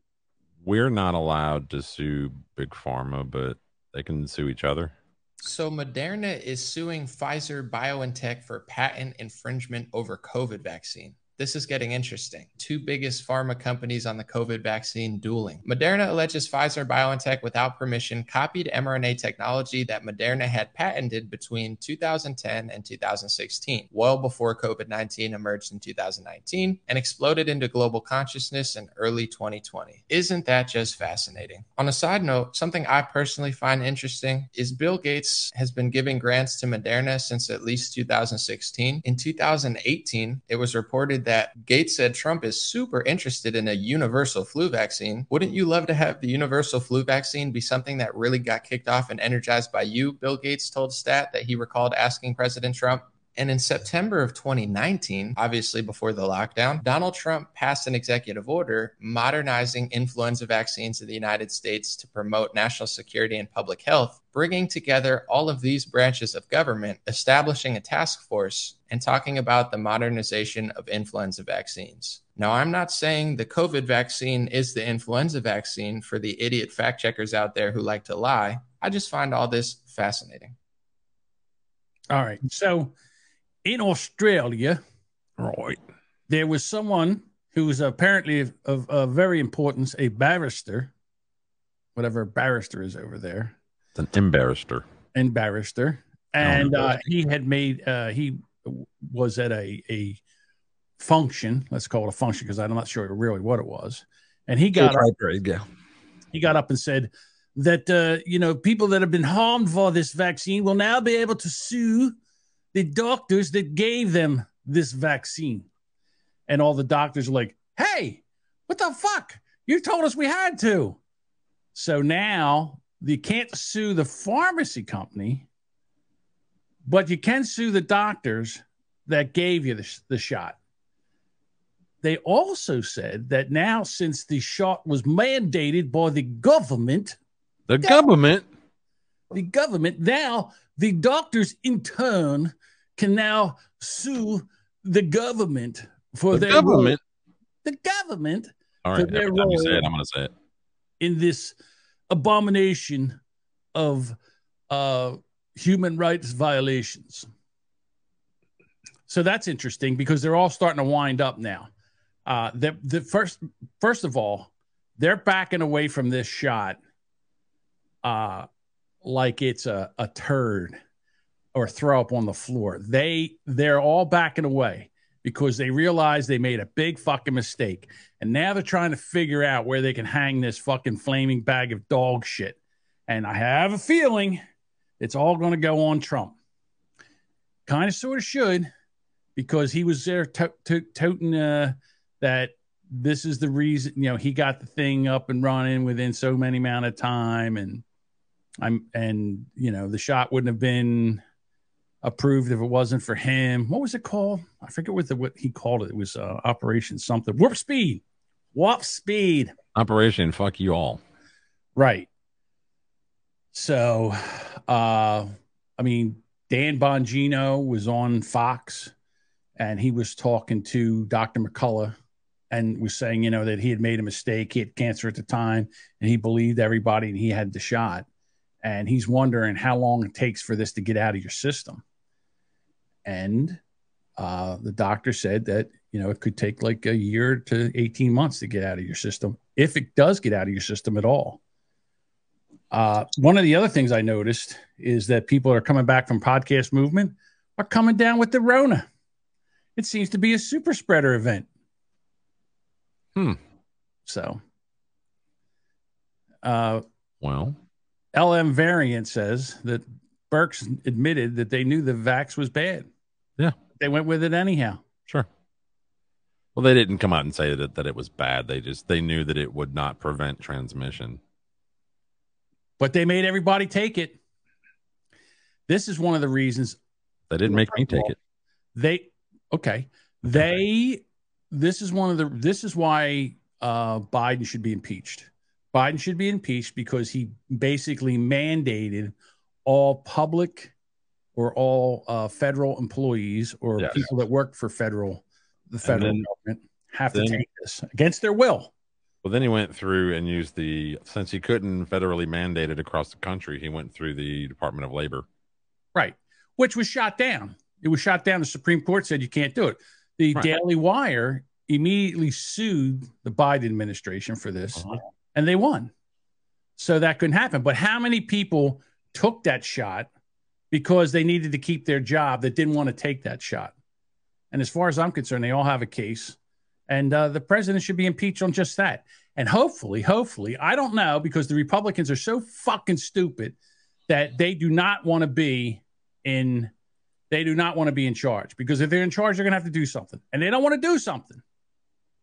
we're not allowed to sue Big Pharma, but they can sue each other. So Moderna is suing Pfizer BioNTech for patent infringement over COVID vaccine. This is getting interesting. Two biggest pharma companies on the COVID vaccine dueling. Moderna alleges Pfizer BioNTech, without permission, copied mRNA technology that Moderna had patented between 2010 and 2016, well before COVID 19 emerged in 2019 and exploded into global consciousness in early 2020. Isn't that just fascinating? On a side note, something I personally find interesting is Bill Gates has been giving grants to Moderna since at least 2016. In 2018, it was reported that Gates said Trump is super interested in a universal flu vaccine. Wouldn't you love to have the universal flu vaccine be something that really got kicked off and energized by you? Bill Gates told Stat that he recalled asking President Trump. And in September of 2019, obviously before the lockdown, Donald Trump passed an executive order modernizing influenza vaccines in the United States to promote national security and public health, bringing together all of these branches of government, establishing a task force, and talking about the modernization of influenza vaccines. Now, I'm not saying the COVID vaccine is the influenza vaccine for the idiot fact checkers out there who like to lie. I just find all this fascinating. All right. So in Australia, right, there was someone who was apparently of, of, of very importance, a barrister, whatever barrister is over there, It's an embarraster. and barrister, and uh, he had made uh, he was at a a function. Let's call it a function because I'm not sure really what it was, and he got up, you he got up and said that uh, you know people that have been harmed for this vaccine will now be able to sue the doctors that gave them this vaccine. And all the doctors are like, "Hey, what the fuck? You told us we had to." So now you can't sue the pharmacy company, but you can sue the doctors that gave you the, the shot. They also said that now, since the shot was mandated by the government, The government. the government, now the doctors in turn can now sue the government for The their government? role- the government All for their Every time you say role it, I'm going to say it. in this abomination of uh, human rights violations. So that's interesting because they're all starting to wind up now. Uh, the, the first, first of all, they're backing away from this shot uh, like it's a, a turd or throw up on the floor. They they're all backing away because they realize they made a big fucking mistake. And now they're trying to figure out where they can hang this fucking flaming bag of dog shit. And I have a feeling it's all going to go on Trump. Kind of, sort of should, because he was there to- to- toting uh, that this is the reason, you know, he got the thing up and running within so many amount of time. And I'm, and, you know, the shot wouldn't have been approved if it wasn't for him. What was it called? I forget what the what he called it. It was uh, Operation something. Warp Speed. Warp Speed. Operation Fuck You All. Right. So, uh, I mean, Dan Bongino was on Fox, and he was talking to Dr. McCullough, and was saying, you know, that he had made a mistake. He had cancer at the time, and he believed everybody, and he had the shot. And he's wondering how long it takes for this to get out of your system and uh, the doctor said that you know it could take like a year to 18 months to get out of your system if it does get out of your system at all. Uh, one of the other things i noticed is that people that are coming back from podcast movement are coming down with the rona. It seems to be a super spreader event. Hmm. So uh, well. Lm variant says that Burks admitted that they knew the vax was bad. Yeah. They went with it anyhow. Sure. Well, they didn't come out and say that, that it was bad. They just they knew that it would not prevent transmission. But they made everybody take it. This is one of the reasons They didn't make me take it. they okay. They this is one of the this is why uh Biden should be impeached. Biden should be impeached because he basically mandated all public or all uh, federal employees or Yes. people that work for federal the federal then- government have to take this against their will. Well, then he went through and used the since he couldn't federally mandate it across the country, he went through the Department of Labor. Right. Which was shot down. It was shot down. The Supreme Court said you can't do it. The Right. Daily Wire immediately sued the Biden administration for this Uh-huh. and they won. So that couldn't happen. But how many people took that shot because they needed to keep their job that didn't want to take that shot? And as far as I'm concerned, they all have a case. And uh, the president should be impeached on just that. And hopefully, hopefully, I don't know because the Republicans are so fucking stupid that they do not want to be in they do not want to be in charge because if they're in charge they're going to have to do something and they don't want to do something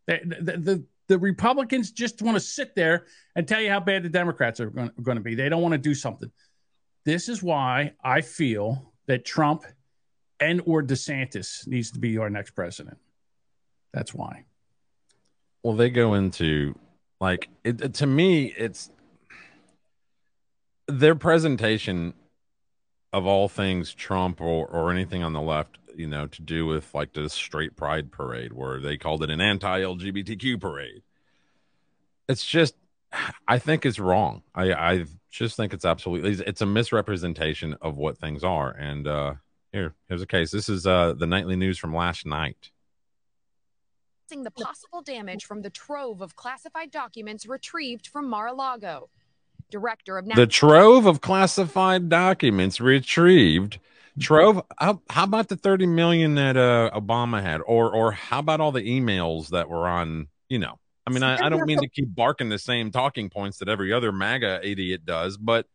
they, the, the, the republicans just want to sit there and tell you how bad the democrats are going, going to be they don't want to do something this is why i feel that trump and or desantis needs to be our next president that's why Well, they go into like it, to me, it's their presentation of all things Trump or, or anything on the left, you know, to do with like the straight pride parade where they called it an anti LGBTQ parade. It's just, I think it's wrong. I, I just think it's absolutely, it's, a misrepresentation of what things are. And, uh, here, here's a case. This is, uh, the nightly news from last night. the possible damage from the trove of classified documents retrieved from Mar-a-Lago. Director of the trove of classified documents retrieved trove how, how about the 30 million that uh obama had or or how about all the emails that were on you know i mean I, I don't mean to keep barking the same talking points that every other maga idiot does but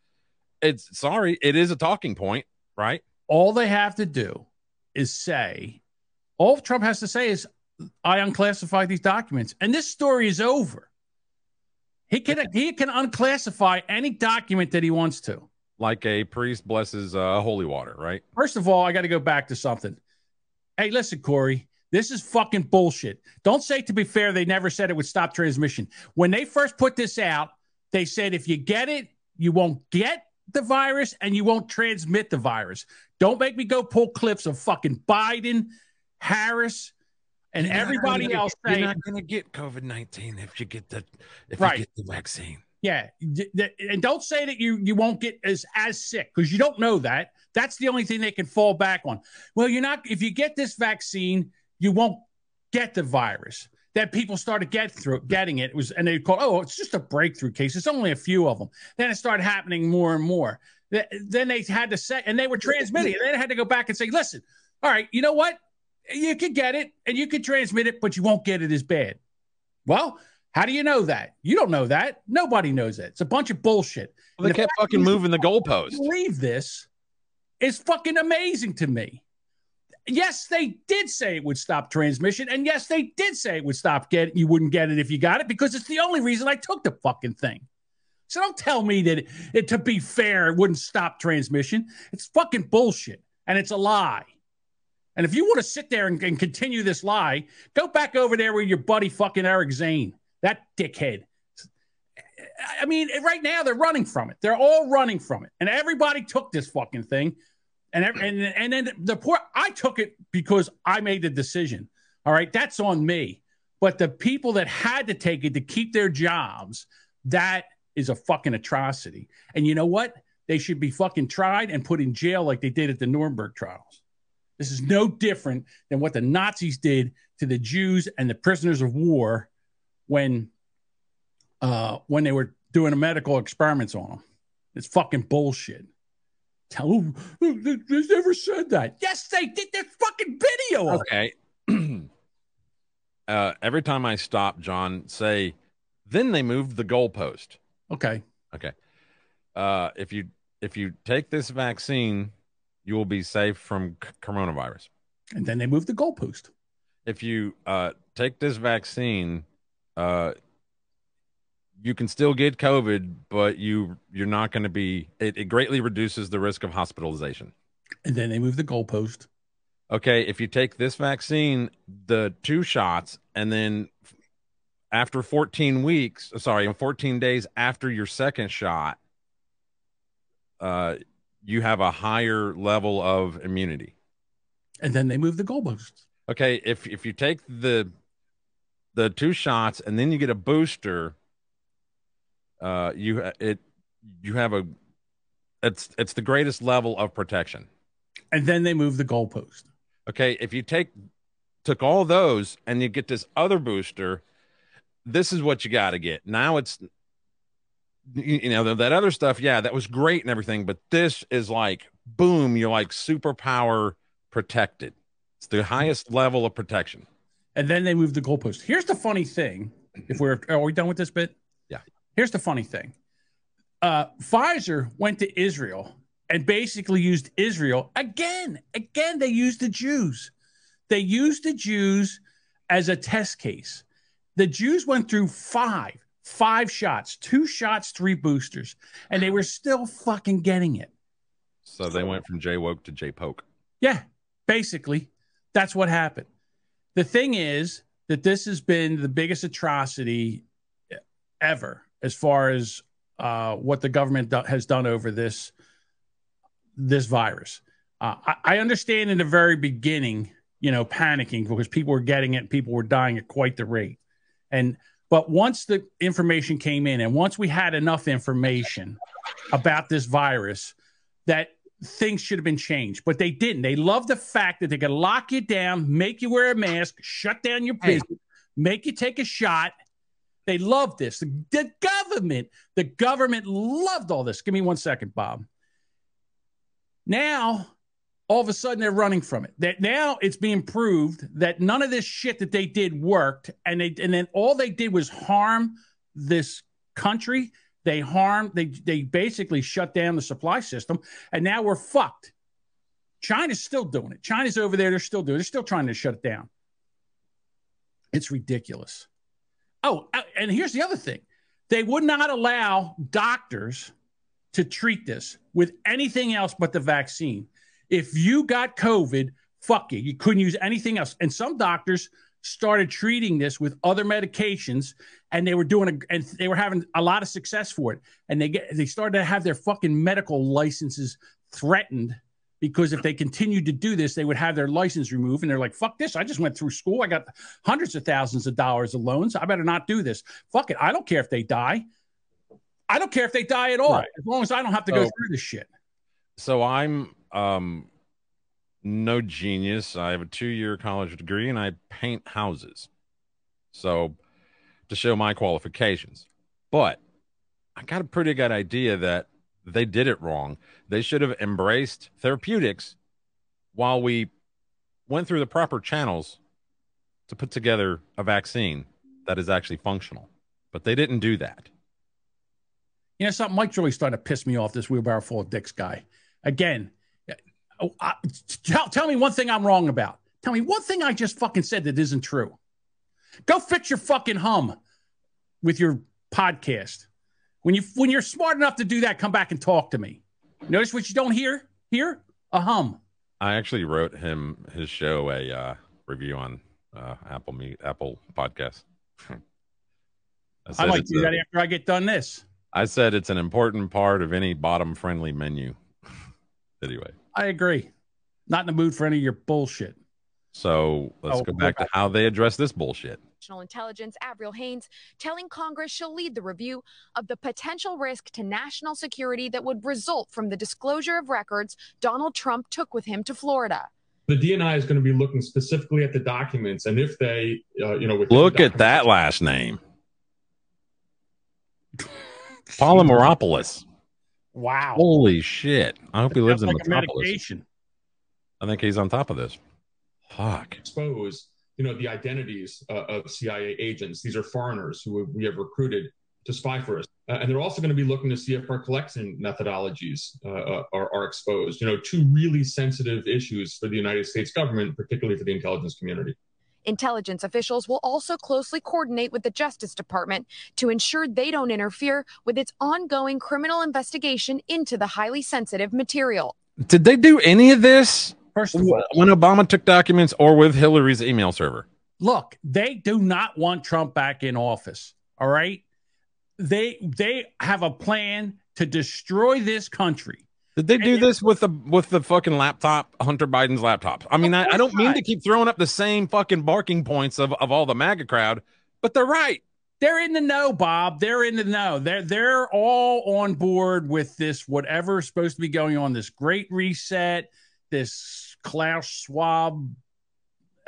it's sorry it is a talking point right? All they have to do is say all trump has to say is i unclassified these documents and this story is over. He can he can unclassify any document that he wants to. Like a priest blesses uh holy water right? First of all, I got to go back to something. Hey, listen, Corey, this is fucking bullshit. Don't say to be fair, they never said it would stop transmission. When they first put this out, they said if you get it, you won't get the virus and you won't transmit the virus. Don't make me go pull clips of fucking Biden, Harris, and You're everybody gonna else saying you're not gonna get covid-19 if you get the if Right. you get the vaccine Yeah, and don't say that you you won't get as as sick because you don't know that. That's the only thing they can fall back on. Well, you're not. If you get this vaccine, you won't get the virus. That people started get through getting it, It was and they called oh it's just a breakthrough case. It's only a few of them. Then it started happening more and more. Then they had to say and they were transmitting it. Then they had to go back and say, listen, all right, you know what? You could get it and you could transmit it, but you won't get it as bad. Well, How do you know that? You don't know that. Nobody knows that. It's a bunch of bullshit. Well, they the kept fucking moving the goalpost. Believe this is fucking amazing to me. Yes, they did say it would stop transmission, and yes, they did say it would stop get you wouldn't get it if you got it because it's the only reason I took the fucking thing. So don't tell me that it, it to be fair it wouldn't stop transmission. It's fucking bullshit, and it's a lie. And if you want to sit there and, and continue this lie, go back over there with your buddy fucking Eric Zane, that dickhead. I mean, right now they're running from it. They're all running from it, and everybody took this fucking thing, and and and then the poor. I took it because I made the decision. All right, that's on me. But the people that had to take it to keep their jobs, that is a fucking atrocity. And you know what? They should be fucking tried and put in jail like they did at the Nuremberg trials. This is no different than what the Nazis did to the Jews and the prisoners of war when uh, when they were doing medical experiments on them. It's fucking bullshit. Tell them they never said that. Yes, they did. There's fucking video. Okay. <clears throat> uh, every time I stop, John, say, then they moved the goalpost. Okay. Okay. Uh, if you if you take this vaccine, you will be safe from c- coronavirus. And then they moved the goalpost. If you uh, take this vaccine, uh, you can still get COVID, but you you're not going to be. It, it greatly reduces the risk of hospitalization. And then they move the goalpost. Okay, if you take this vaccine, the two shots, and then after 14 weeks, sorry, 14 days after your second shot, uh, you have a higher level of immunity. And then they move the goalpost. Okay, if if you take the the two shots and then you get a booster, uh, you it you have a it's it's the greatest level of protection. And then they move the goalpost. Okay, if you take took all those and you get this other booster, this is what you got to get. Now it's you, you know that other stuff, yeah, that was great and everything, but this is like boom, you're like superpower protected. It's the highest level of protection. And then they move the goalpost. Here's the funny thing. If we're are we done with this bit? Here's the funny thing. Uh, Pfizer went to Israel and basically used Israel again. Again, they used the Jews. They used the Jews as a test case. The Jews went through five, five shots, two shots, three boosters, and they were still fucking getting it. So they went from J woke to J poke. Yeah, basically, that's what happened. The thing is that this has been the biggest atrocity ever as far as uh, what the government do- has done over this this virus. Uh, I, I understand in the very beginning, you know, panicking because people were getting it, people were dying at quite the rate, and but once the information came in, and once we had enough information about this virus, that things should have been changed, but they didn't. They love the fact that they could lock you down, make you wear a mask, shut down your business, make you take a shot. They love this. The, the government, the government loved all this. Give me one second, Bob. Now, all of a sudden, they're running from it. That now it's being proved that none of this shit that they did worked, and they and then all they did was harm this country. They harmed. They they basically shut down the supply system, and now we're fucked. China's still doing it. China's over there. They're still doing. it. They're still trying to shut it down. It's ridiculous. Oh, uh, and here's the other thing: they would not allow doctors to treat this with anything else but the vaccine. If you got COVID, fuck you. You couldn't use anything else. And some doctors started treating this with other medications and they were doing a, and they were having a lot of success for it. And they get they started to have their fucking medical licenses threatened because if they continued to do this, they would have their license removed. And they're like, fuck this. I just went through school. I got hundreds of thousands of dollars of loans. I better not do this. Fuck it. I don't care if they die. I don't care if they die at all, Right. as long as I don't have to go through this shit. So I'm um no genius. I have a two year college degree and I paint houses. So to show my qualifications. But I got a pretty good idea that they did it wrong. They should have embraced therapeutics while we went through the proper channels to put together a vaccine that is actually functional. but they didn't do that. You know something? Mike's really starting to piss me off. This wheelbarrow full of dicks guy. Again, uh, oh, I- tell tell me one thing I'm wrong about. Tell me one thing I just fucking said that isn't true. Go fix your fucking hum with your podcast. When you when you're smart enough to do that, come back and talk to me. Notice what you don't hear here? A hum. I actually wrote him his show a uh, review on uh, Apple Meet Apple Podcast. <laughs> I, I might do a- that after I get done this. I said it's an important part of any bottom friendly menu. <laughs> anyway, I agree. Not in the mood for any of your bullshit. so let's Oh, go go back to how they address this bullshit. National Intelligence Avril Haines telling Congress she'll lead the review of the potential risk to national security that would result from the disclosure of records Donald Trump took with him to Florida. The DNI is going to be looking specifically at the documents, and if they, uh, you know, Look at that last name. <laughs> Polymeropoulos. Wow. Holy shit. I hope he lives in Sounds like a Metropolis. I think he's on top of this. Fuck. expose, you know, the identities uh, of CIA agents. These are foreigners who we have recruited to spy for us, uh, and they're also going to be looking to see if our collection methodologies uh, uh, are, are exposed. You know, two really sensitive issues for the United States government, particularly for the intelligence community. Intelligence officials will also closely coordinate with the Justice Department to ensure they don't interfere with its ongoing criminal investigation into the highly sensitive material. Did they do any of this First all, when Obama took documents or with Hillary's email server? look, they do not want Trump back in office. All right. They they have a plan to destroy this country. Did they do this with the with the fucking laptop, Hunter Biden's laptop? I mean, I, I don't mean to keep throwing up the same fucking barking points of, of all the MAGA crowd, but they're right. They're in the know, Bob. They're in the know. They're they're all on board with this whatever's supposed to be going on. This great reset, this Klaus Schwab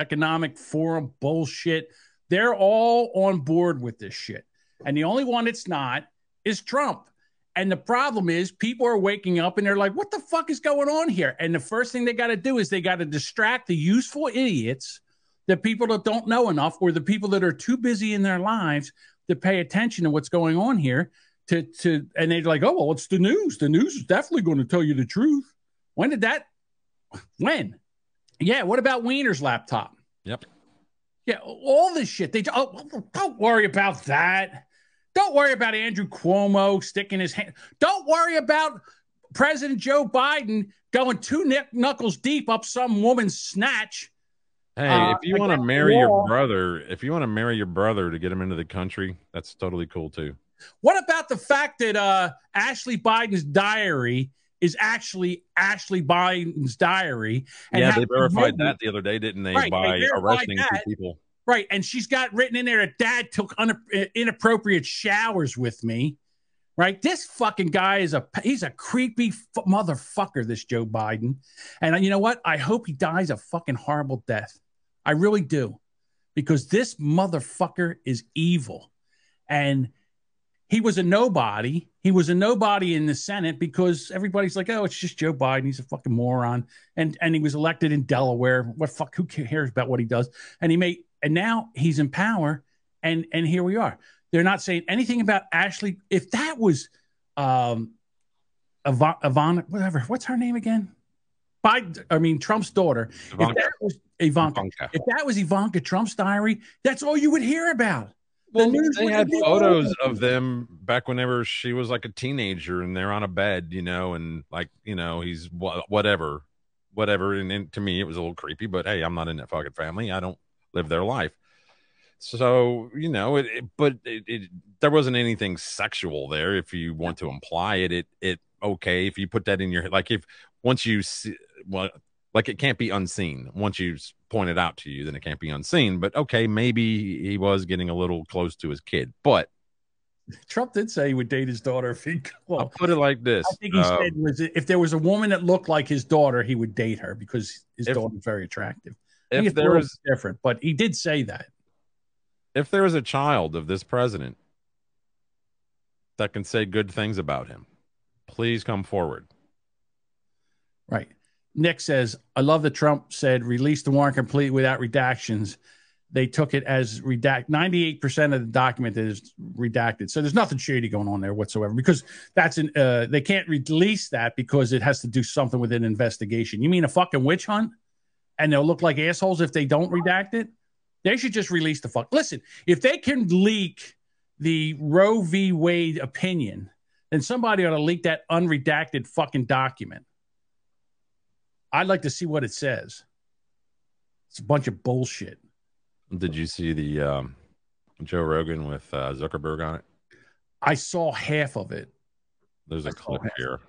economic forum bullshit. They're all on board with this shit. And the only one that's not is Trump. And the problem is, people are waking up and they're like, what the fuck is going on here? And the first thing they got to do is they got to distract the useful idiots, the people that don't know enough, or the people that are too busy in their lives to pay attention to what's going on here. To, to and they're like, oh, well, it's the news. The news is definitely going to tell you the truth. When did that? When? Yeah. What about Weiner's laptop? Yep. Yeah, all this shit. They oh, don't worry about that. Don't worry about Andrew Cuomo sticking his hand. Don't worry about President Joe Biden going two knuckles deep up some woman's snatch. Hey, Uh, if you want to marry the your brother, if you want to marry your brother to get him into the country, that's totally cool too. What about the fact that uh, Ashley Biden's diary is actually Ashley Biden's diary? yeah, they verified that the other day, didn't they? Right, they by verified arresting that. two people. Right. And she's got written in there that dad took un- inappropriate showers with me. Right. This fucking guy is a he's a creepy f- motherfucker, this Joe Biden. And uh, you know what? I hope he dies a fucking horrible death. I really do. Because this motherfucker is evil. And he was a nobody. He was a nobody in the Senate because everybody's like, oh, it's just Joe Biden. He's a fucking moron. And and he was elected in Delaware. What fuck? Who cares about what he does? And he made and now he's in power. And and here we are. They're not saying anything about Ashley. If that was um Ivan, Ivan whatever, what's her name again? Biden, I mean Trump's daughter. Ivanka. If that was Ivanka, Ivanka. if that was Ivanka Trump's diary, that's all you would hear about. Well, the news they had photos of them back whenever she was like a teenager and they're on a bed, you know, and like, you know, he's whatever, whatever. And, and to me, it was a little creepy, but hey, I'm not in that fucking family. I don't live their life. So, you know, it, it but it, it, there wasn't anything sexual there. If you want to imply it, it, it, okay. If you put that in your, like, if once you see, well, like it can't be unseen. Once you s- point it out to you, then it can't be unseen. But okay, maybe he was getting a little close to his kid. But Trump did say he would date his daughter if he. Well, I'll put it like this: I think he said um, was if there was a woman that looked like his daughter, he would date her because his If- daughter's very attractive. if I think it's a there was- different, but he did say that. if there is a child of this president that can say good things about him, please come forward. Right. Nick says, I love that Trump said release the warrant complete without redactions. they took it as redact 98% of the document is redacted. So there's nothing shady going on there whatsoever because that's an uh, they can't release that because it has to do something with an investigation. You mean a fucking witch hunt? And they'll look like assholes if they don't redact it? They should just release the fuck. Listen, if they can leak the Roe v. Wade opinion, then somebody ought to leak that unredacted fucking document. I'd like to see what it says. It's a bunch of bullshit. Did you see the um, Joe Rogan with uh, Zuckerberg on it? I saw half of it. There's a clip here.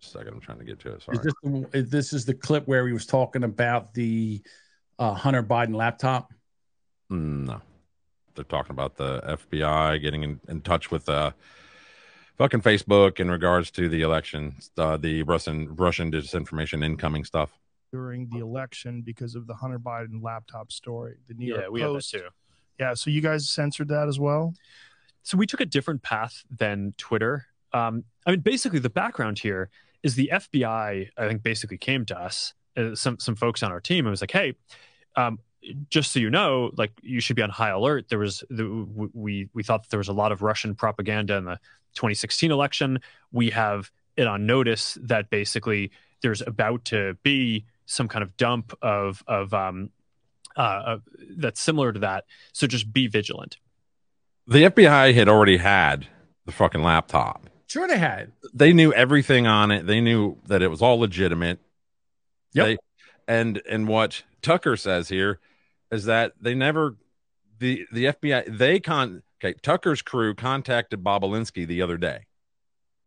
Just a second, I'm trying to get to it. Sorry. Is this, the, is- this is the clip where he was talking about the uh, Hunter Biden laptop. Mm, No, they're talking about the FBI getting in, in touch with uh, fucking Facebook in regards to the election, uh, the Russian Russian disinformation incoming stuff. during the election because of the Hunter Biden laptop story. The New York Yeah, we have that Post. too. Yeah, so you guys censored that as well. So we took a different path than Twitter. Um, I mean, basically, the background here is the FBI. I think basically came to us, uh, some some folks on our team, and was like, "Hey, um, just so you know, like you should be on high alert. There was the, we we thought that there was a lot of Russian propaganda in the 2016 election. We have it on notice that basically there's about to be some kind of dump of of um, uh, uh, that's similar to that. So just be vigilant." The FBI had already had the fucking laptop. Sure, they had. They knew everything on it. They knew that it was all legitimate. Yep. They, and and what Tucker says here is that they never the the FBI they con okay Tucker's crew contacted Bobulinski the other day.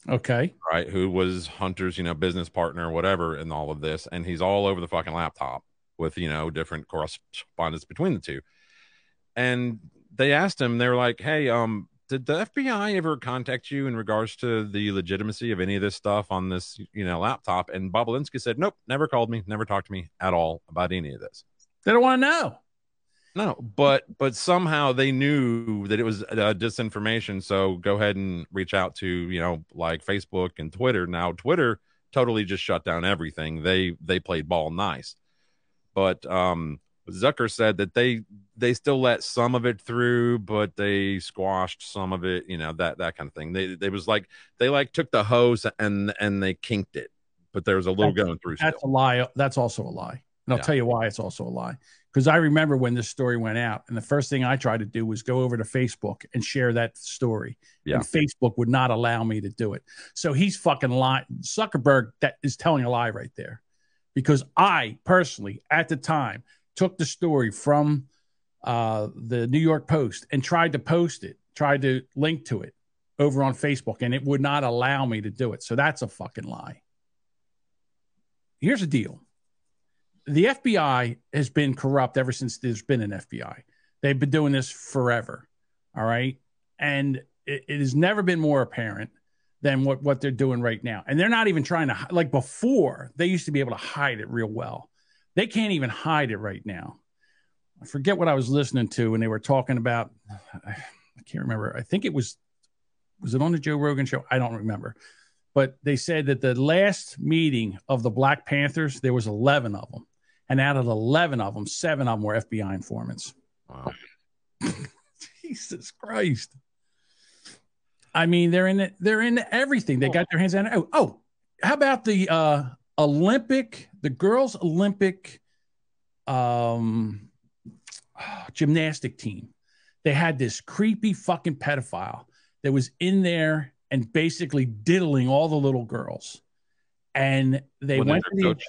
Okay. right? Who was Hunter's, you know, business partner whatever in all of this. And he's all over the fucking laptop with, you know, different correspondence between the two. And they asked him, they were like, Hey, um, did the FBI ever contact you in regards to the legitimacy of any of this stuff on this, you know, laptop? And Bobulinski said, Nope, never called me, never talked to me at all about any of this. They don't want to know. No, but but somehow they knew that it was uh, disinformation. So go ahead and reach out to you know like Facebook and Twitter. Now Twitter totally just shut down everything. They they played ball nice, but um, Zucker said that they they still let some of it through, but they squashed some of it. You know that that kind of thing. They they was like they like took the hose and and they kinked it, but there was a little That's- going through. Still. That's a lie. That's also a lie. And I'll Yeah. tell you why it's also a lie. Because I remember when this story went out, and the first thing I tried to do was go over to Facebook and share that story. Yeah. And Facebook would not allow me to do it. So he's fucking lying. Zuckerberg that is telling a lie right there. Because I personally, at the time, took the story from uh, the New York Post and tried to post it, tried to link to it over on Facebook, and it would not allow me to do it. So that's a fucking lie. Here's the deal the FBI has been corrupt ever since there's been an FBI. They've been doing this forever. All right. And it, it has never been more apparent than what, what they're doing right now. And they're not even trying to, like before, they used to be able to hide it real well. They can't even hide it right now. I forget what I was listening to when they were talking about, <sighs> I can't remember. I think it was, was it on the Joe Rogan show? I don't remember. But they said that the last meeting of the Black Panthers, there was 11 of them. And out of the 11 of them, seven of them were FBI informants. Wow. <laughs> Jesus Christ. I mean, they're in it, they're in everything. They got their hands on it. Oh, oh, how about the uh Olympic, the girls Olympic um gymnastic team? They had this creepy fucking pedophile that was in there and basically diddling all the little girls. And they went to the coach?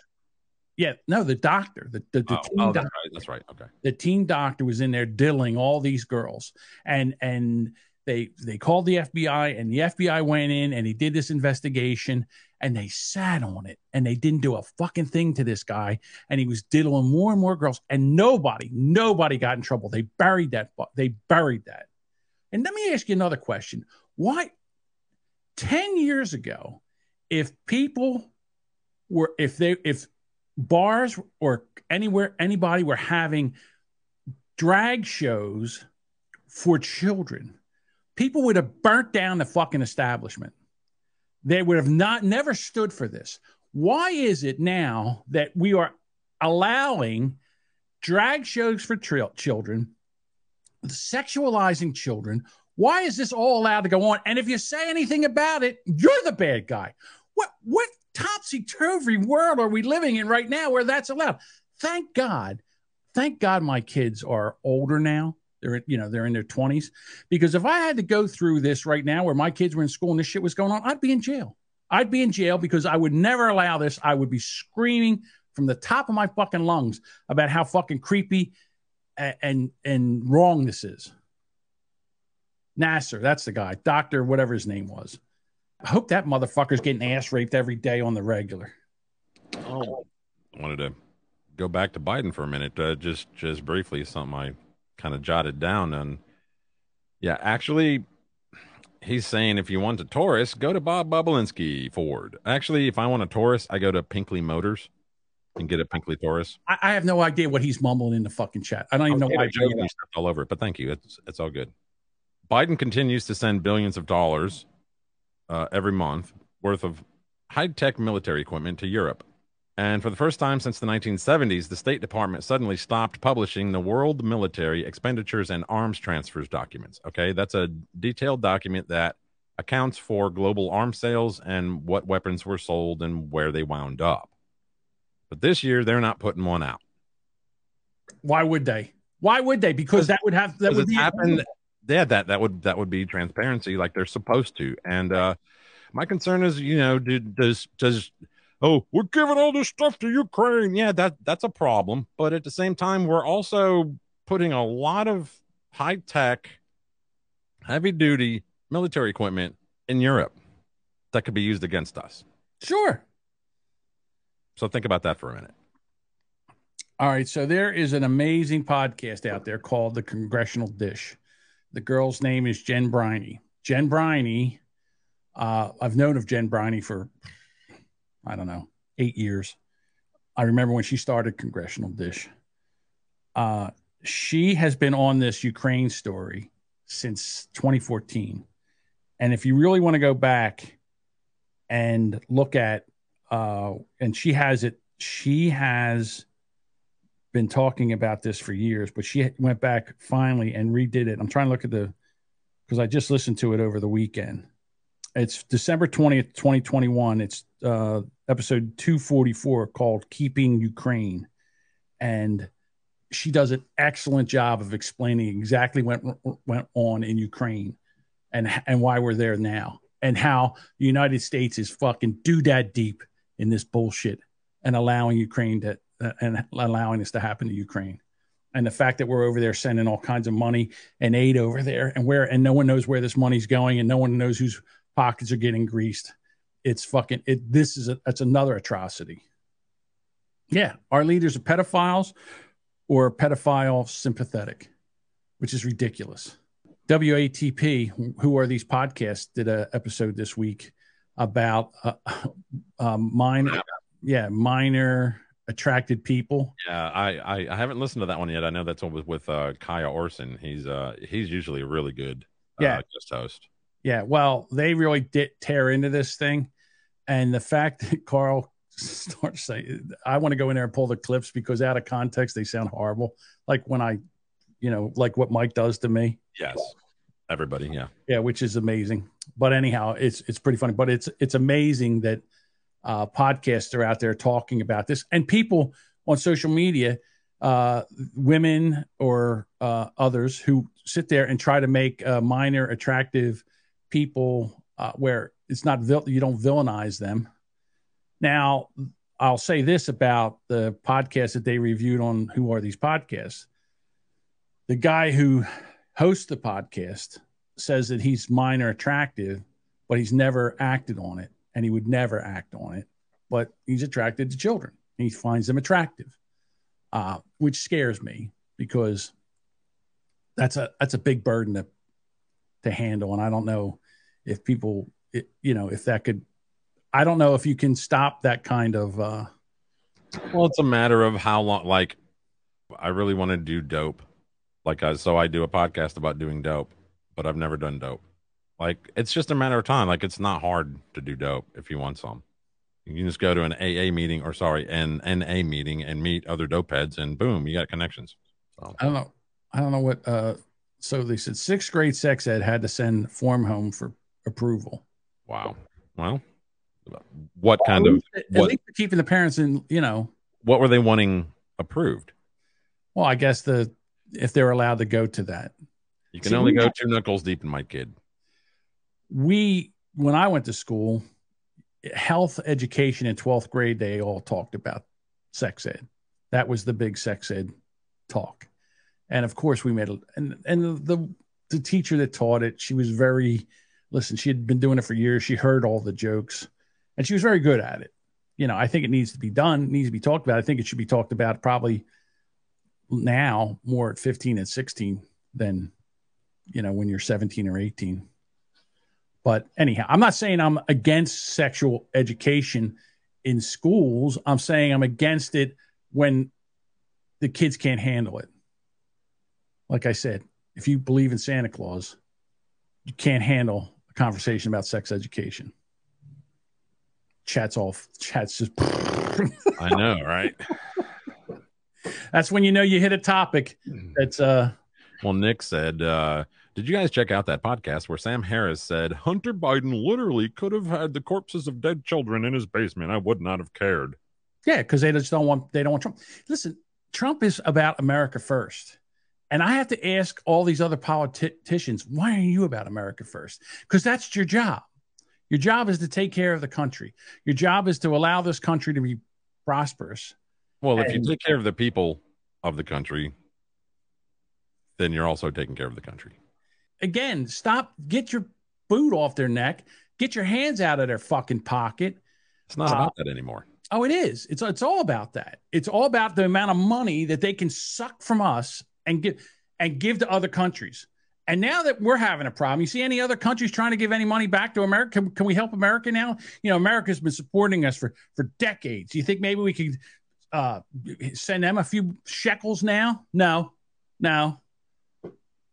Yeah, no, the doctor, the the, the Oh, team oh, doctor that's right. That's right. Okay. the teen doctor was in there diddling all these girls and and they they called the FBI and the FBI went in and he did this investigation and they sat on it and they didn't do a fucking thing to this guy and he was diddling more and more girls and nobody nobody got in trouble they buried that they buried that and let me ask you another question why 10 years ago if people were if they if bars or anywhere anybody were having drag shows for children people would have burnt down the fucking establishment they would have not never stood for this why is it now that we are allowing drag shows for tril- children, sexualizing children. Why is this all allowed to go on? And if you say anything about it, you're the bad guy. What what topsy turvy world are we living in right now where that's allowed? Thank God, thank God, my kids are older now. They're you know they're in their twenties because if I had to go through this right now where my kids were in school and this shit was going on, I'd be in jail. I'd be in jail because I would never allow this. I would be screaming from the top of my fucking lungs about how fucking creepy and and, and wrong this is. Nassar, that's the guy, doctor, whatever his name was. I hope that motherfucker's getting ass raped every day on the regular. Oh, I wanted to go back to Biden for a minute, uh, just just briefly. Something I kind of jotted down, and yeah, actually, he's saying if you want a Taurus, go to Bob Bobulinski Ford. Actually, if I want a Taurus, I go to Pinkley Motors and get a Pinkley Taurus. I, I have no idea what he's mumbling in the fucking chat. I don't even know why. they're joking all over it, but thank you. It's it's all good. Biden continues to send billions of dollars uh, every month worth of high tech military equipment to Europe. And for the first time since the 1970s, the State Department suddenly stopped publishing the World Military Expenditures and Arms Transfers documents. Okay, that's a detailed document that accounts for global arms sales and what weapons were sold and where they wound up. But this year, they're not putting one out. Why would they? Why would they? Because that would have that would be happened. Yeah, that that would that would be transparency, like they're supposed to. And uh my concern is, you know, do, does does oh we're giving all this stuff to Ukraine? Yeah, that that's a problem. But at the same time, we're also putting a lot of high tech, heavy duty military equipment in Europe that could be used against us. Sure. So think about that for a minute. All right, so there is an amazing podcast out there called The Congressional Dish. The girl's name is Jen Briney. Jen Briney, uh, I've known of Jen Briney for, I don't know, eight years. I remember when she started Congressional Dish. Uh, she has been on this Ukraine story since 2014. And if you really want to go back and look at, uh, and she has it, she has been talking about this for years, but she went back finally and redid it. I'm trying to look at the because I just listened to it over the weekend. It's December 20th, 2021. It's uh, episode 244 called Keeping Ukraine. And she does an excellent job of explaining exactly what went on in Ukraine and, and why we're there now and how the United States is fucking do that deep in this bullshit and allowing Ukraine to and allowing this to happen to Ukraine. And the fact that we're over there sending all kinds of money and aid over there and where and no one knows where this money's going and no one knows whose pockets are getting greased. It's fucking it this is a that's another atrocity. Yeah, our leaders are pedophiles or pedophile sympathetic, which is ridiculous. WATP, who are these podcasts, did a episode this week about uh, um, minor, yeah, minor attracted people. Yeah, I, I I haven't listened to that one yet. I know that's one with with uh, Kaya Orson. He's uh he's usually a really good uh, Yeah. guest host. Yeah, well, they really did tear into this thing, and the fact that <laughs> Carl starts saying, "I want to go in there and pull the clips because out of context they sound horrible," like when I, you know, like what Mike does to me. Yes, everybody. Yeah, Yeah, which is amazing. But anyhow, it's it's pretty funny. But it's it's amazing that uh, podcasts are out there talking about this, and people on social media, uh, women or uh, others who sit there and try to make uh, minor attractive people uh, where it's not vil- you don't villainize them. Now, I'll say this about the podcast that they reviewed on Who Are These Podcasts. The guy who hosts the podcast says that he's minor attractive, but he's never acted on it and he would never act on it. But he's attracted to children. He finds them attractive, uh, which scares me because that's a that's a big burden to to handle. And I don't know if people, it, you know, if that could. I don't know if you can stop that kind of. Uh, Well, it's a matter of how long. Like, I really want to do dope. Like, I, so I do a podcast about doing dope, but I've never done dope. Like, it's just a matter of time. Like, it's not hard to do dope if you want some. You can just go to an AA meeting or sorry, an NA meeting and meet other dope heads, and boom, you got connections. So I don't know. I don't know what. Uh, so they said sixth grade sex ed had to send form home for approval. wow. Well, what kind of At what least they're keeping the parents in. You know. what were they wanting approved? Well, I guess the if they're allowed to go to that. You can See, only go two knuckles deep in my kid. We when I went to school, health education in 12th grade, they all talked about sex ed. That was the big sex ed talk. And of course we made a and and the the teacher that taught it, she was very listen, she had been doing it for years. She heard all the jokes and she was very good at it. You know, I think it needs to be done, needs to be talked about. I think it should be talked about probably now more at 15 and 16 than you know when you're 17 or 18 but anyhow, I'm not saying I'm against sexual education in schools. I'm saying I'm against it when the kids can't handle it. Like I said, if you believe in Santa Claus, you can't handle a conversation about sex education. Chat's off. Chat's just. I know, right? <laughs> That's when you know you hit a topic that's uh Well, Nick said, uh, did you guys check out that podcast where Sam Harris said Hunter Biden literally could have had the corpses of dead children in his basement? I would not have cared. Yeah, because they just don't want they don't want Trump. Listen, Trump is about America first. And I have to ask all these other politicians, why are you about America first? Because that's your job. Your job is to take care of the country. Your job is to allow this country to be prosperous. Well, if you take care of the people of the country, then you're also taking care of the country. Again, stop, get your boot off their neck, get your hands out of their fucking pocket. It's not Uh, about that anymore. Oh, it is. It's it's all about that. It's all about the amount of money that they can suck from us and give and give to other countries. And now that we're having a problem, you see any other countries trying to give any money back to America? Can, can we help America now? You know, America's been supporting us for for decades. Do you think maybe we could uh, send them a few shekels now? No, no,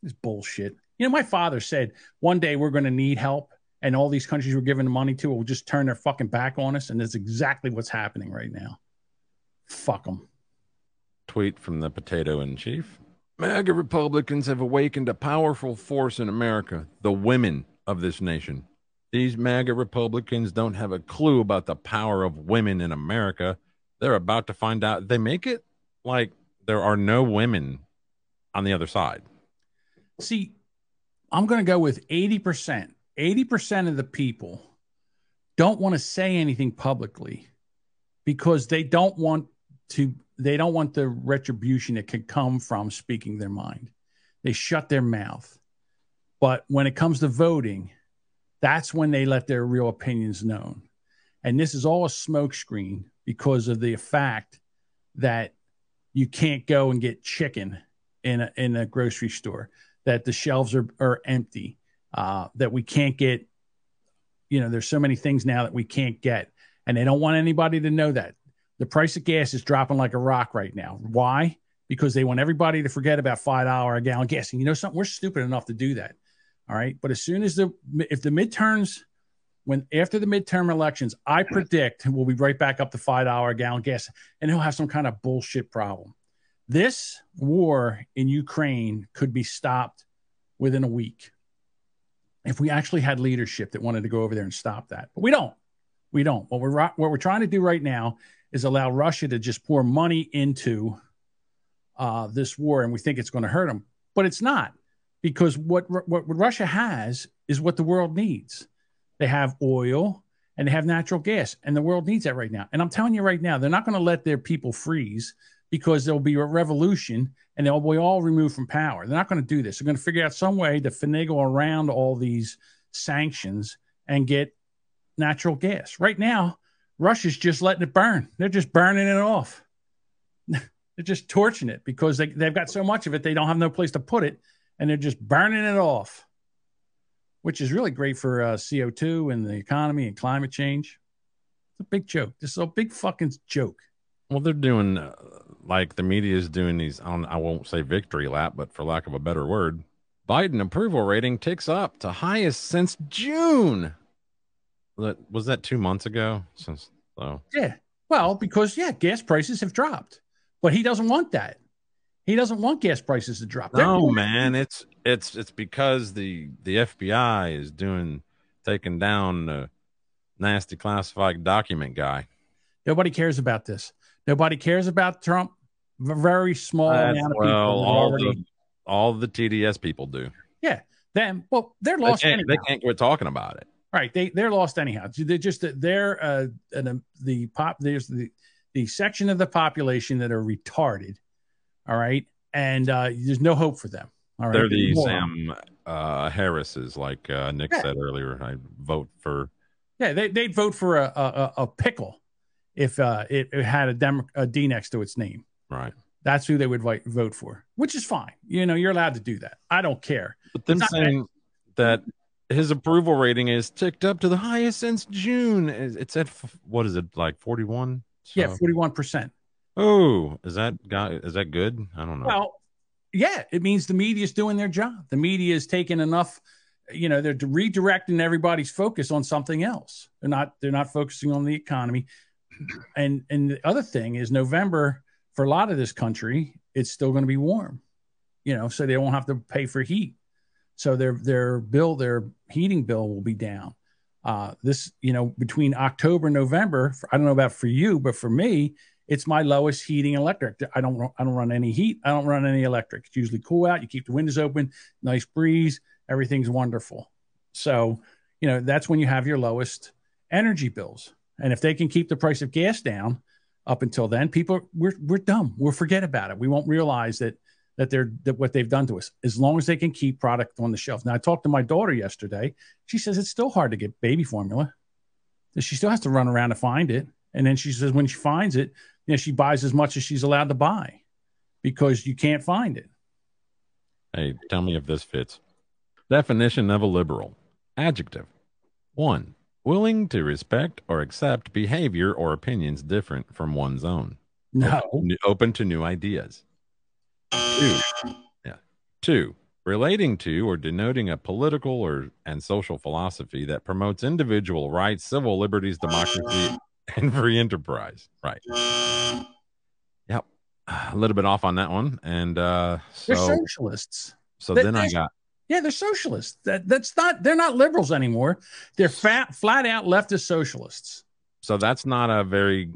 it's bullshit. You know, my father said one day we're going to need help, and all these countries we're giving the money to will just turn their fucking back on us, and that's exactly what's happening right now. Fuck them. Tweet from the potato in chief. MAGA Republicans have awakened a powerful force in America, the women of this nation. These MAGA Republicans don't have a clue about the power of women in America. They're about to find out. They make it like there are no women on the other side. See, I'm going to go with 80%. 80% of the people don't want to say anything publicly because they don't want to they don't want the retribution that could come from speaking their mind. They shut their mouth. But when it comes to voting, that's when they let their real opinions known. And this is all a smokescreen because of the fact that you can't go and get chicken in a, in a grocery store, that the shelves are, are empty, uh, that we can't get, you know, there's so many things now that we can't get. And they don't want anybody to know that. The price of gas is dropping like a rock right now. Why? Because they want everybody to forget about five dollar a gallon gas. And you know something? We're stupid enough to do that. All right. But as soon as the if the midterms, when after the midterm elections, I predict we'll be right back up to five dollar a gallon gas, and he'll have some kind of bullshit problem. This war in Ukraine could be stopped within a week if we actually had leadership that wanted to go over there and stop that. But we don't. We don't. What we're what we're trying to do right now is allow Russia to just pour money into uh, this war, and we think it's going to hurt them, but it's not because what what Russia has is what the world needs. They have oil and they have natural gas, and the world needs that right now. And I'm telling you right now, they're not going to let their people freeze because there'll be a revolution and they'll be all removed from power. They're not going to do this. They're going to figure out some way to finagle around all these sanctions and get natural gas. Right now, Russia's just letting it burn. They're just burning it off. <laughs> they're just torching it because they, they've got so much of it, they don't have no place to put it, and they're just burning it off, which is really great for uh, CO2 and the economy and climate change. It's a big joke. This is a big fucking joke. Well, they're doing uh, like the media is doing these. I, I won't say victory lap, but for lack of a better word, Biden approval rating ticks up to highest since June. That was that two months ago. Since So Yeah. Well, because yeah, gas prices have dropped, but he doesn't want that. He doesn't want gas prices to drop. They're no, man, it's it's it's because the the FBI is doing taking down the nasty classified document guy. Nobody cares about this. Nobody cares about Trump. A very small That's- amount of well, people. all already, the all the TDS people do. yeah, them. Well, they're They lost can't, anyhow. they can't quit talking about it. Right. They they're lost anyhow. They're just they're uh an, the pop. There's the the section of the population that are retarded. All right, and uh there's no hope for them. All right, They're the. Sam uh, Harris's, like uh, Nick Yeah. said earlier. I vote for. Yeah, they they'd vote for a, a- a pickle if uh it, it had a Demo- a D next to its name. Right. That's who they would vi- vote for, which is fine. You know, you're allowed to do that. I don't care. But them saying that his approval rating is ticked up to the highest since June. It's at what is it like forty one? yeah, forty one percent. Oh, is that guy? Is that good? I don't know. Well, yeah, it means the media is doing their job. The media is taking enough, you know, they're redirecting everybody's focus on something else. They're not they're not focusing on the economy. And and the other thing is November for a lot of this country, it's still going to be warm. You know, so they won't have to pay for heat. So their their bill, their heating bill will be down. Uh, this, you know, between October and November, I don't know about for you, but for me, it's my lowest heating electric. I don't I don't run any heat. I don't run any electric. It's usually cool out. You keep the windows open, nice breeze, everything's wonderful. So, you know, that's when you have your lowest energy bills. And if they can keep the price of gas down up until then, people we're we're dumb. We'll forget about it. We won't realize that that they're that what they've done to us. As long as they can keep product on the shelf. Now I talked to my daughter yesterday. She says it's still hard to get baby formula. She still has to run around to find it. And then she says when she finds it, you know, she buys as much as she's allowed to buy because you can't find it. Hey, tell me if this fits. Definition of a liberal. Adjective. One, willing to respect or accept behavior or opinions different from one's own. No. Open, open to new ideas. Two, yeah. Two, relating to or denoting a political or and social philosophy that promotes individual rights, civil liberties, democracy, and <laughs> free enterprise. Right. Yep. <sighs> A little bit off on that one. And uh so They're socialists. so They- then I got Yeah, they're socialists. That that's not they're not liberals anymore. They're fat flat out leftist socialists. so that's not a very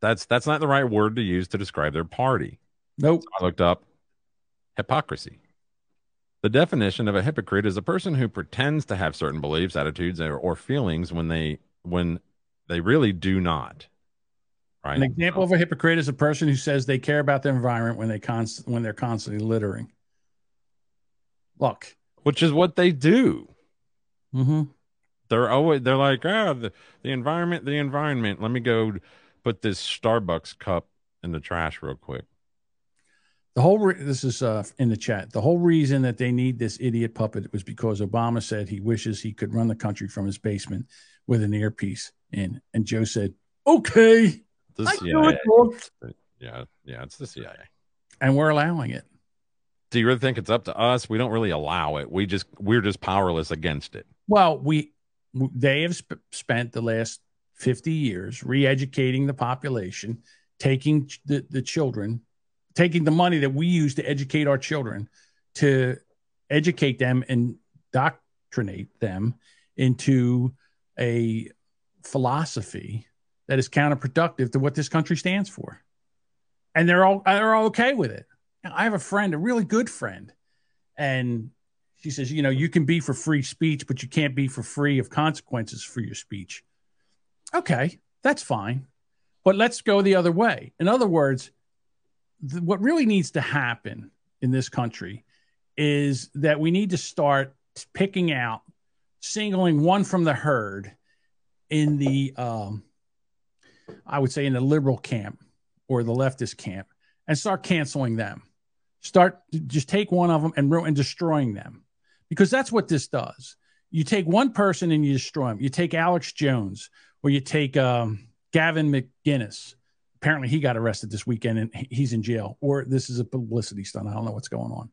that's that's not the right word to use to describe their party. Nope. So I looked up hypocrisy. The definition of a hypocrite is a person who pretends to have certain beliefs, attitudes, or, or feelings when they when they really do not. Right. An example of a hypocrite is a person who says they care about the environment when they const- when they're constantly littering. Look, Which is what they do. Mm-hmm. They're always they're like, ah, the, the environment, the environment. Let me go put this Starbucks cup in the trash real quick. the whole re- this is uh, in the chat. The whole reason that they need this idiot puppet was because Obama said he wishes he could run the country from his basement with an earpiece in, and Joe said, "Okay, The I do CIA. it. Yeah, yeah, it's the CIA. and we're allowing it." Do you really think it's up to us? We don't really allow it. We just we're just powerless against it. Well, we they have sp- spent the last 50 years re-educating the population, taking the, the children, taking the money that we use to educate our children to educate them and doctrinate them into a philosophy that is counterproductive to what this country stands for. And they're all they're all okay with it. I have a friend, a really good friend, and she says, you know, you can be for free speech, but you can't be for free of consequences for your speech. Okay, that's fine. But let's go the other way. In other words, th- what really needs to happen in this country is that we need to start picking out, singling one from the herd in the, um, I would say, in the liberal camp or the leftist camp and start canceling them. Start just take one of them and ruin and destroying them because that's what this does. You take one person and you destroy him. You take Alex Jones or you take um, Gavin McInnes. Apparently, he got arrested this weekend and he's in jail, or this is a publicity stunt. I don't know what's going on.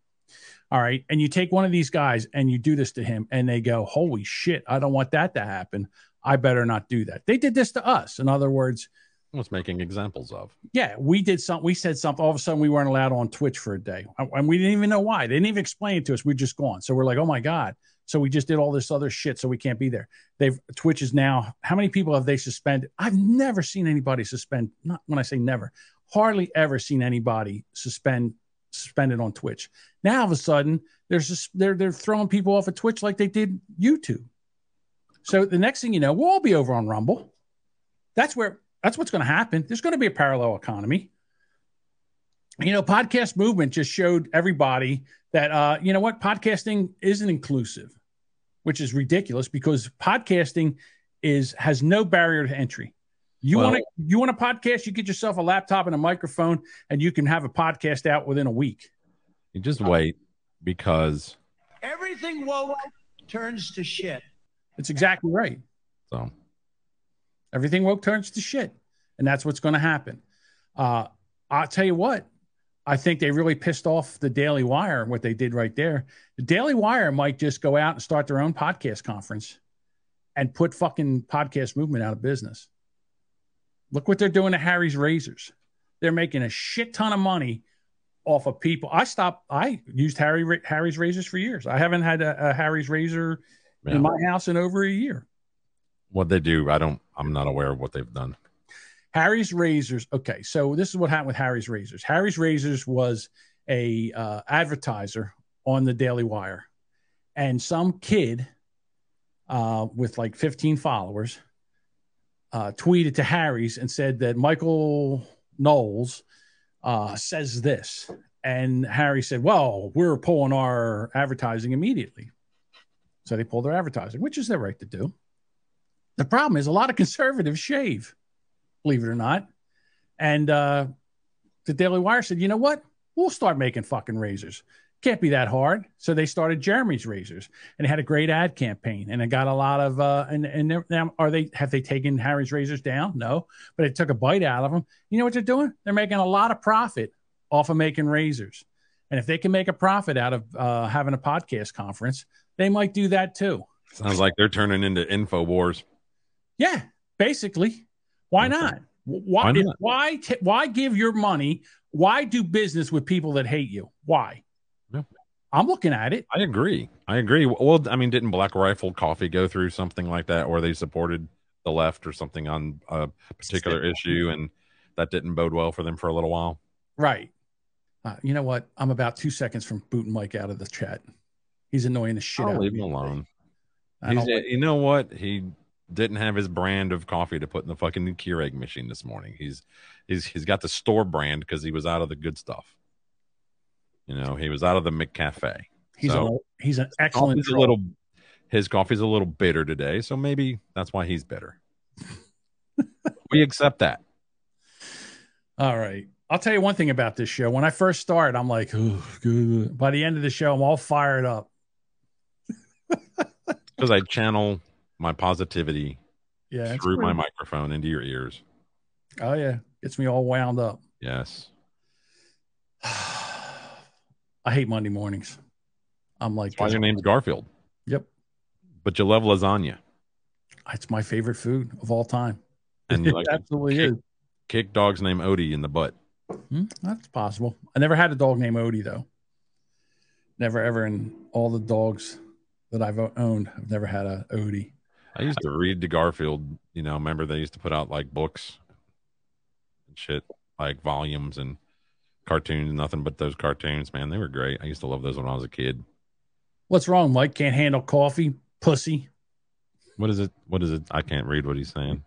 All right. And you take one of these guys and you do this to him, and they go, Holy shit, I don't want that to happen. I better not do that. They did this to us. In other words, was making examples of. yeah, we did something. We said something. All of a sudden, we weren't allowed on Twitch for a day, and we didn't even know why. They didn't even explain it to us. We're just gone. So we're like, oh my god. So we just did all this other shit, so we can't be there. They've Twitch is now. How many people have they suspended? I've never seen anybody suspend. Not when I say never, hardly ever seen anybody suspend suspended on Twitch. Now all of a sudden, there's just they're they're throwing people off of Twitch like they did YouTube. So the next thing you know, we'll all be over on Rumble. That's where that's what's going to happen. There's going to be a parallel economy. You know, podcast movement just showed everybody that uh, you know what podcasting isn't inclusive, which is ridiculous because podcasting is has no barrier to entry. You Well- want to you want a podcast, you get yourself a laptop and a microphone, and you can have a podcast out within a week. You just wait because Everything woke turns to shit. It's exactly right. So everything woke turns to shit, and that's what's going to happen. Uh, I'll tell you what. I think they really pissed off the Daily Wire and what they did right there. The Daily Wire might just go out and start their own podcast conference and put fucking podcast movement out of business. Look what they're doing to Harry's Razors. They're making a shit ton of money off of people. I stopped. I used Harry Harry's Razors for years. I haven't had a, a Harry's Razor in my house in over a year. What they do, I don't. I'm not aware of what they've done. Harry's Razors. Okay, so this is what happened with Harry's Razors. Harry's Razors was a uh, advertiser on the Daily Wire, and some kid uh, with like 15 followers uh, tweeted to Harry's and said that Michael Knowles uh, says this, and Harry said, "Well, we're pulling our advertising immediately." So they pulled their advertising, which is their right to do. The problem is a lot of conservatives shave believe it or not. And uh, the Daily Wire said, you know what? We'll start making fucking razors. Can't be that hard. So they started Jeremy's razors, and had a great ad campaign, and it got a lot of. Uh, and and now are they have they taken Harry's razors down? No, but it took a bite out of them. You know what they're doing? They're making a lot of profit off of making razors, and if they can make a profit out of uh, having a podcast conference, they might do that too. Sounds like they're turning into Infowars. Yeah, basically. Why not? Why Why why not? why, t- why give your money? Why do business with people that hate you? Why? Yeah. I'm looking at it. I agree. I agree. Well, I mean, didn't Black Rifle Coffee go through something like that, where they supported the left or something on a particular issue, and that didn't bode well for them for a little while? Right. Uh, you know what? I'm about two seconds from booting Mike out of the chat. He's annoying the shit I'll out of me. leave him alone. I He's, don't like- you know what? He didn't have his brand of coffee to put in the fucking Keurig machine this morning. He's he's he's got the store brand because he was out of the good stuff. You know, he was out of the McCafe. He's so a, he's an excellent. coffee's a little his coffee's a little bitter today, so maybe that's why he's bitter. <laughs> we accept that. All right. I'll tell you one thing about this show. When I first started, I'm like, "Ooh, by the end of the show, I'm all fired up. <laughs> Because I channel my positivity Yeah, through my microphone into your ears. Oh yeah, gets me all wound up. Yes. <sighs> I hate Monday mornings. I'm like, why your name's Garfield. Yep. But you love lasagna. It's my favorite food of all time. And you <laughs> It like absolutely kick, is. kick dogs named Odie in the butt. Hmm, that's possible. I never had a dog named Odie though. Never ever in all the dogs that I've owned, I've never had a Odie. I used to read to Garfield. You know, remember they used to put out like books and shit, like volumes and cartoons. Nothing but those cartoons, man. They were great. I used to love those when I was a kid. What's wrong, Mike? Can't handle coffee, pussy. What is it? What is it? I can't read what he's saying.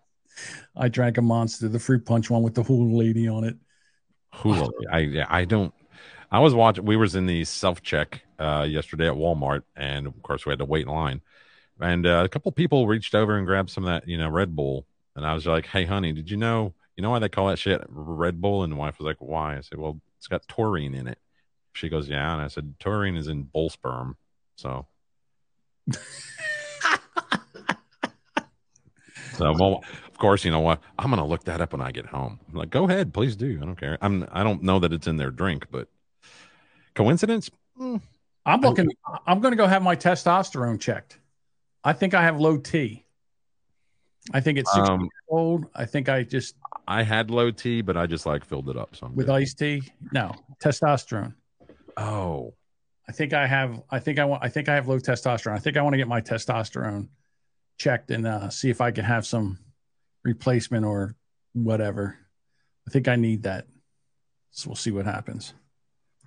I drank a monster, the fruit punch one with the hula lady on it. Hulu. I yeah, I don't. I was watching. We was in the self check uh, yesterday at Walmart, and of course we had to wait in line. And uh, a couple people reached over and grabbed some of that, you know, Red Bull. And I was like, "Hey, honey, did you know? You know why they call that shit Red Bull?" And the wife was like, "Why?" I said, "Well, it's got taurine in it." She goes, "Yeah," and I said, "Taurine is in bull sperm." So, <laughs> so well, of course, you know what? I'm gonna look that up when I get home. I'm like, go ahead, please do. I don't care. I'm. I don't know that it's in their drink, but coincidence? Mm, I'm looking. I'm going to go have my testosterone checked. I think I have low T. I think it's six Um, years old. I think I just I had low T, but I just like filled it up. So I'm with iced tea. No testosterone. Oh, I think I have. I think I want. I think I have low testosterone. I think I want to get my testosterone checked and uh, see if I can have some replacement or whatever. I think I need that. So we'll see what happens.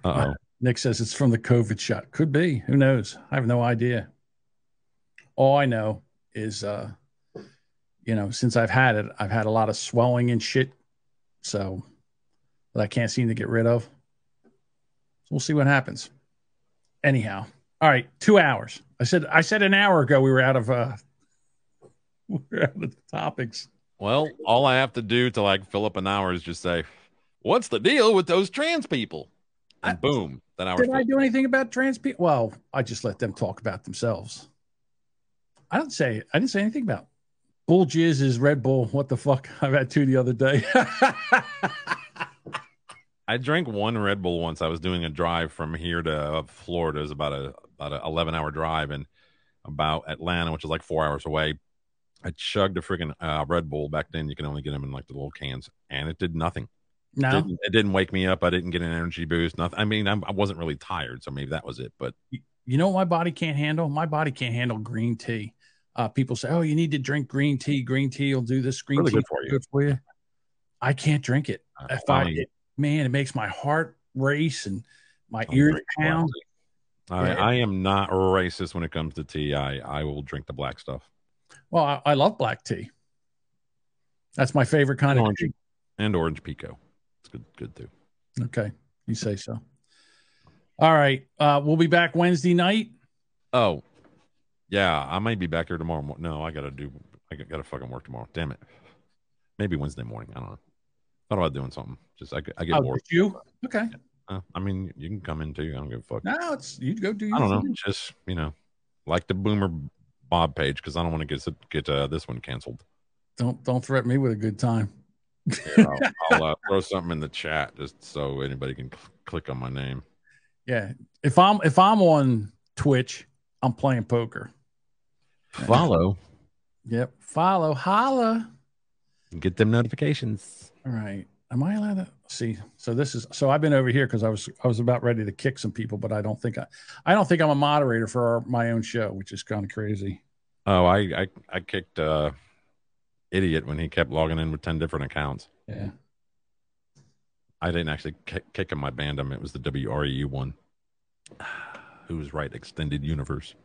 Uh oh. Nick says it's from the COVID shot. Could be. Who knows? I have no idea. All I know is, uh, you know, since I've had it, I've had a lot of swelling and shit. So that I can't seem to get rid of. So we'll see what happens. Anyhow, all right, two hours. I said I said an hour ago we were out of uh <laughs> we we're out of topics. Well, all I have to do to like fill up an hour is just say, "What's the deal with those trans people?" And boom, that hour. Did I do anything about trans people? Well, I just let them talk about themselves. I don't say I didn't say anything about Bull Jizz is Red Bull. What the fuck? <laughs> I've had two the other day. <laughs> I drank one Red Bull once. I was doing a drive from here to uh, Florida. It was about a about an eleven hour drive, and about Atlanta, which is like four hours away. I chugged a freaking uh, Red Bull. Back then, you can only get them in like the little cans, and it did nothing. No? it didn't, it didn't wake me up. I didn't get an energy boost. Nothing. I mean, I'm, I wasn't really tired, so maybe that was it. But you know what my body can't handle? My body can't handle green tea. Uh, people say, "Oh, you need to drink green tea. Green tea will do this. Green Really tea good for you. Good for you." I can't drink it. if I, it- man, it makes my heart race and my Don't ears pound. I, Yeah. I am not racist when it comes to tea. I I will drink the black stuff. Well, I, I love black tea. That's my favorite kind of Orange tea. and orange pekoe. It's good good too. Okay, you say so. All right, uh, we'll be back Wednesday night. Oh, yeah, I might be back here tomorrow. No, I gotta do. I got- gotta fucking work tomorrow. Damn it. Maybe Wednesday morning. I don't know. Thought about doing something. Just I, I get Oh, bored. you? Okay. Uh, I mean, you can come in too. I don't give a fuck. No, it's you go do. Your I don't know. thing. Just you know, like the Boomer Bob page because I don't want to get get uh, this one canceled. Don't don't threaten me with a good time. Here, I'll, <laughs> I'll uh, throw something in the chat just so anybody can cl- click on my name. Yeah, if I'm if I'm on Twitch, I'm playing poker. Follow. Yep, follow, holla. Get them notifications. All right. Am I allowed to see? So this is so I've been over here because I was I was about ready to kick some people, but I don't think I I don't think I'm a moderator for our, my own show, which is kind of crazy. Oh, I I, I kicked uh idiot when he kept logging in with ten different accounts. Yeah. I didn't actually kick, kick him. I banned him. It was the WREU one. <sighs> Who's right? Extended universe.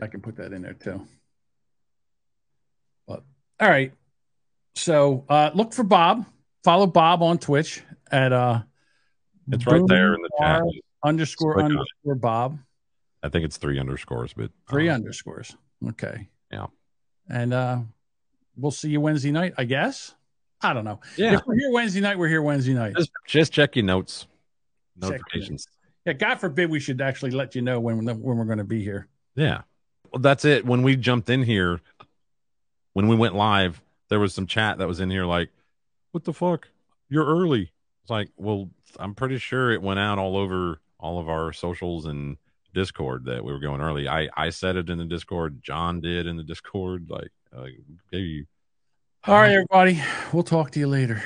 I can put that in there too. But all right. So uh look for Bob. Follow Bob on Twitch at uh It's right there in the chat. Underscore click on underscore Bob. I think it's three underscores, but Three uh, underscores. Okay. Yeah. And uh we'll see you Wednesday night, I guess. I don't know. Yeah. If we're here Wednesday night, we're here Wednesday night. Just, just check your notes, Check notifications. Yeah, God forbid we should actually let you know when when we're going to be here. Yeah. Well, that's it. When we jumped in here, when we went live, there was some chat that was in here like, what the fuck? You're early. It's like, well, I'm pretty sure it went out all over all of our socials and Discord that we were going early. I, I said it in the Discord. John did in the Discord. Like, uh, All right, everybody. We'll talk to you later.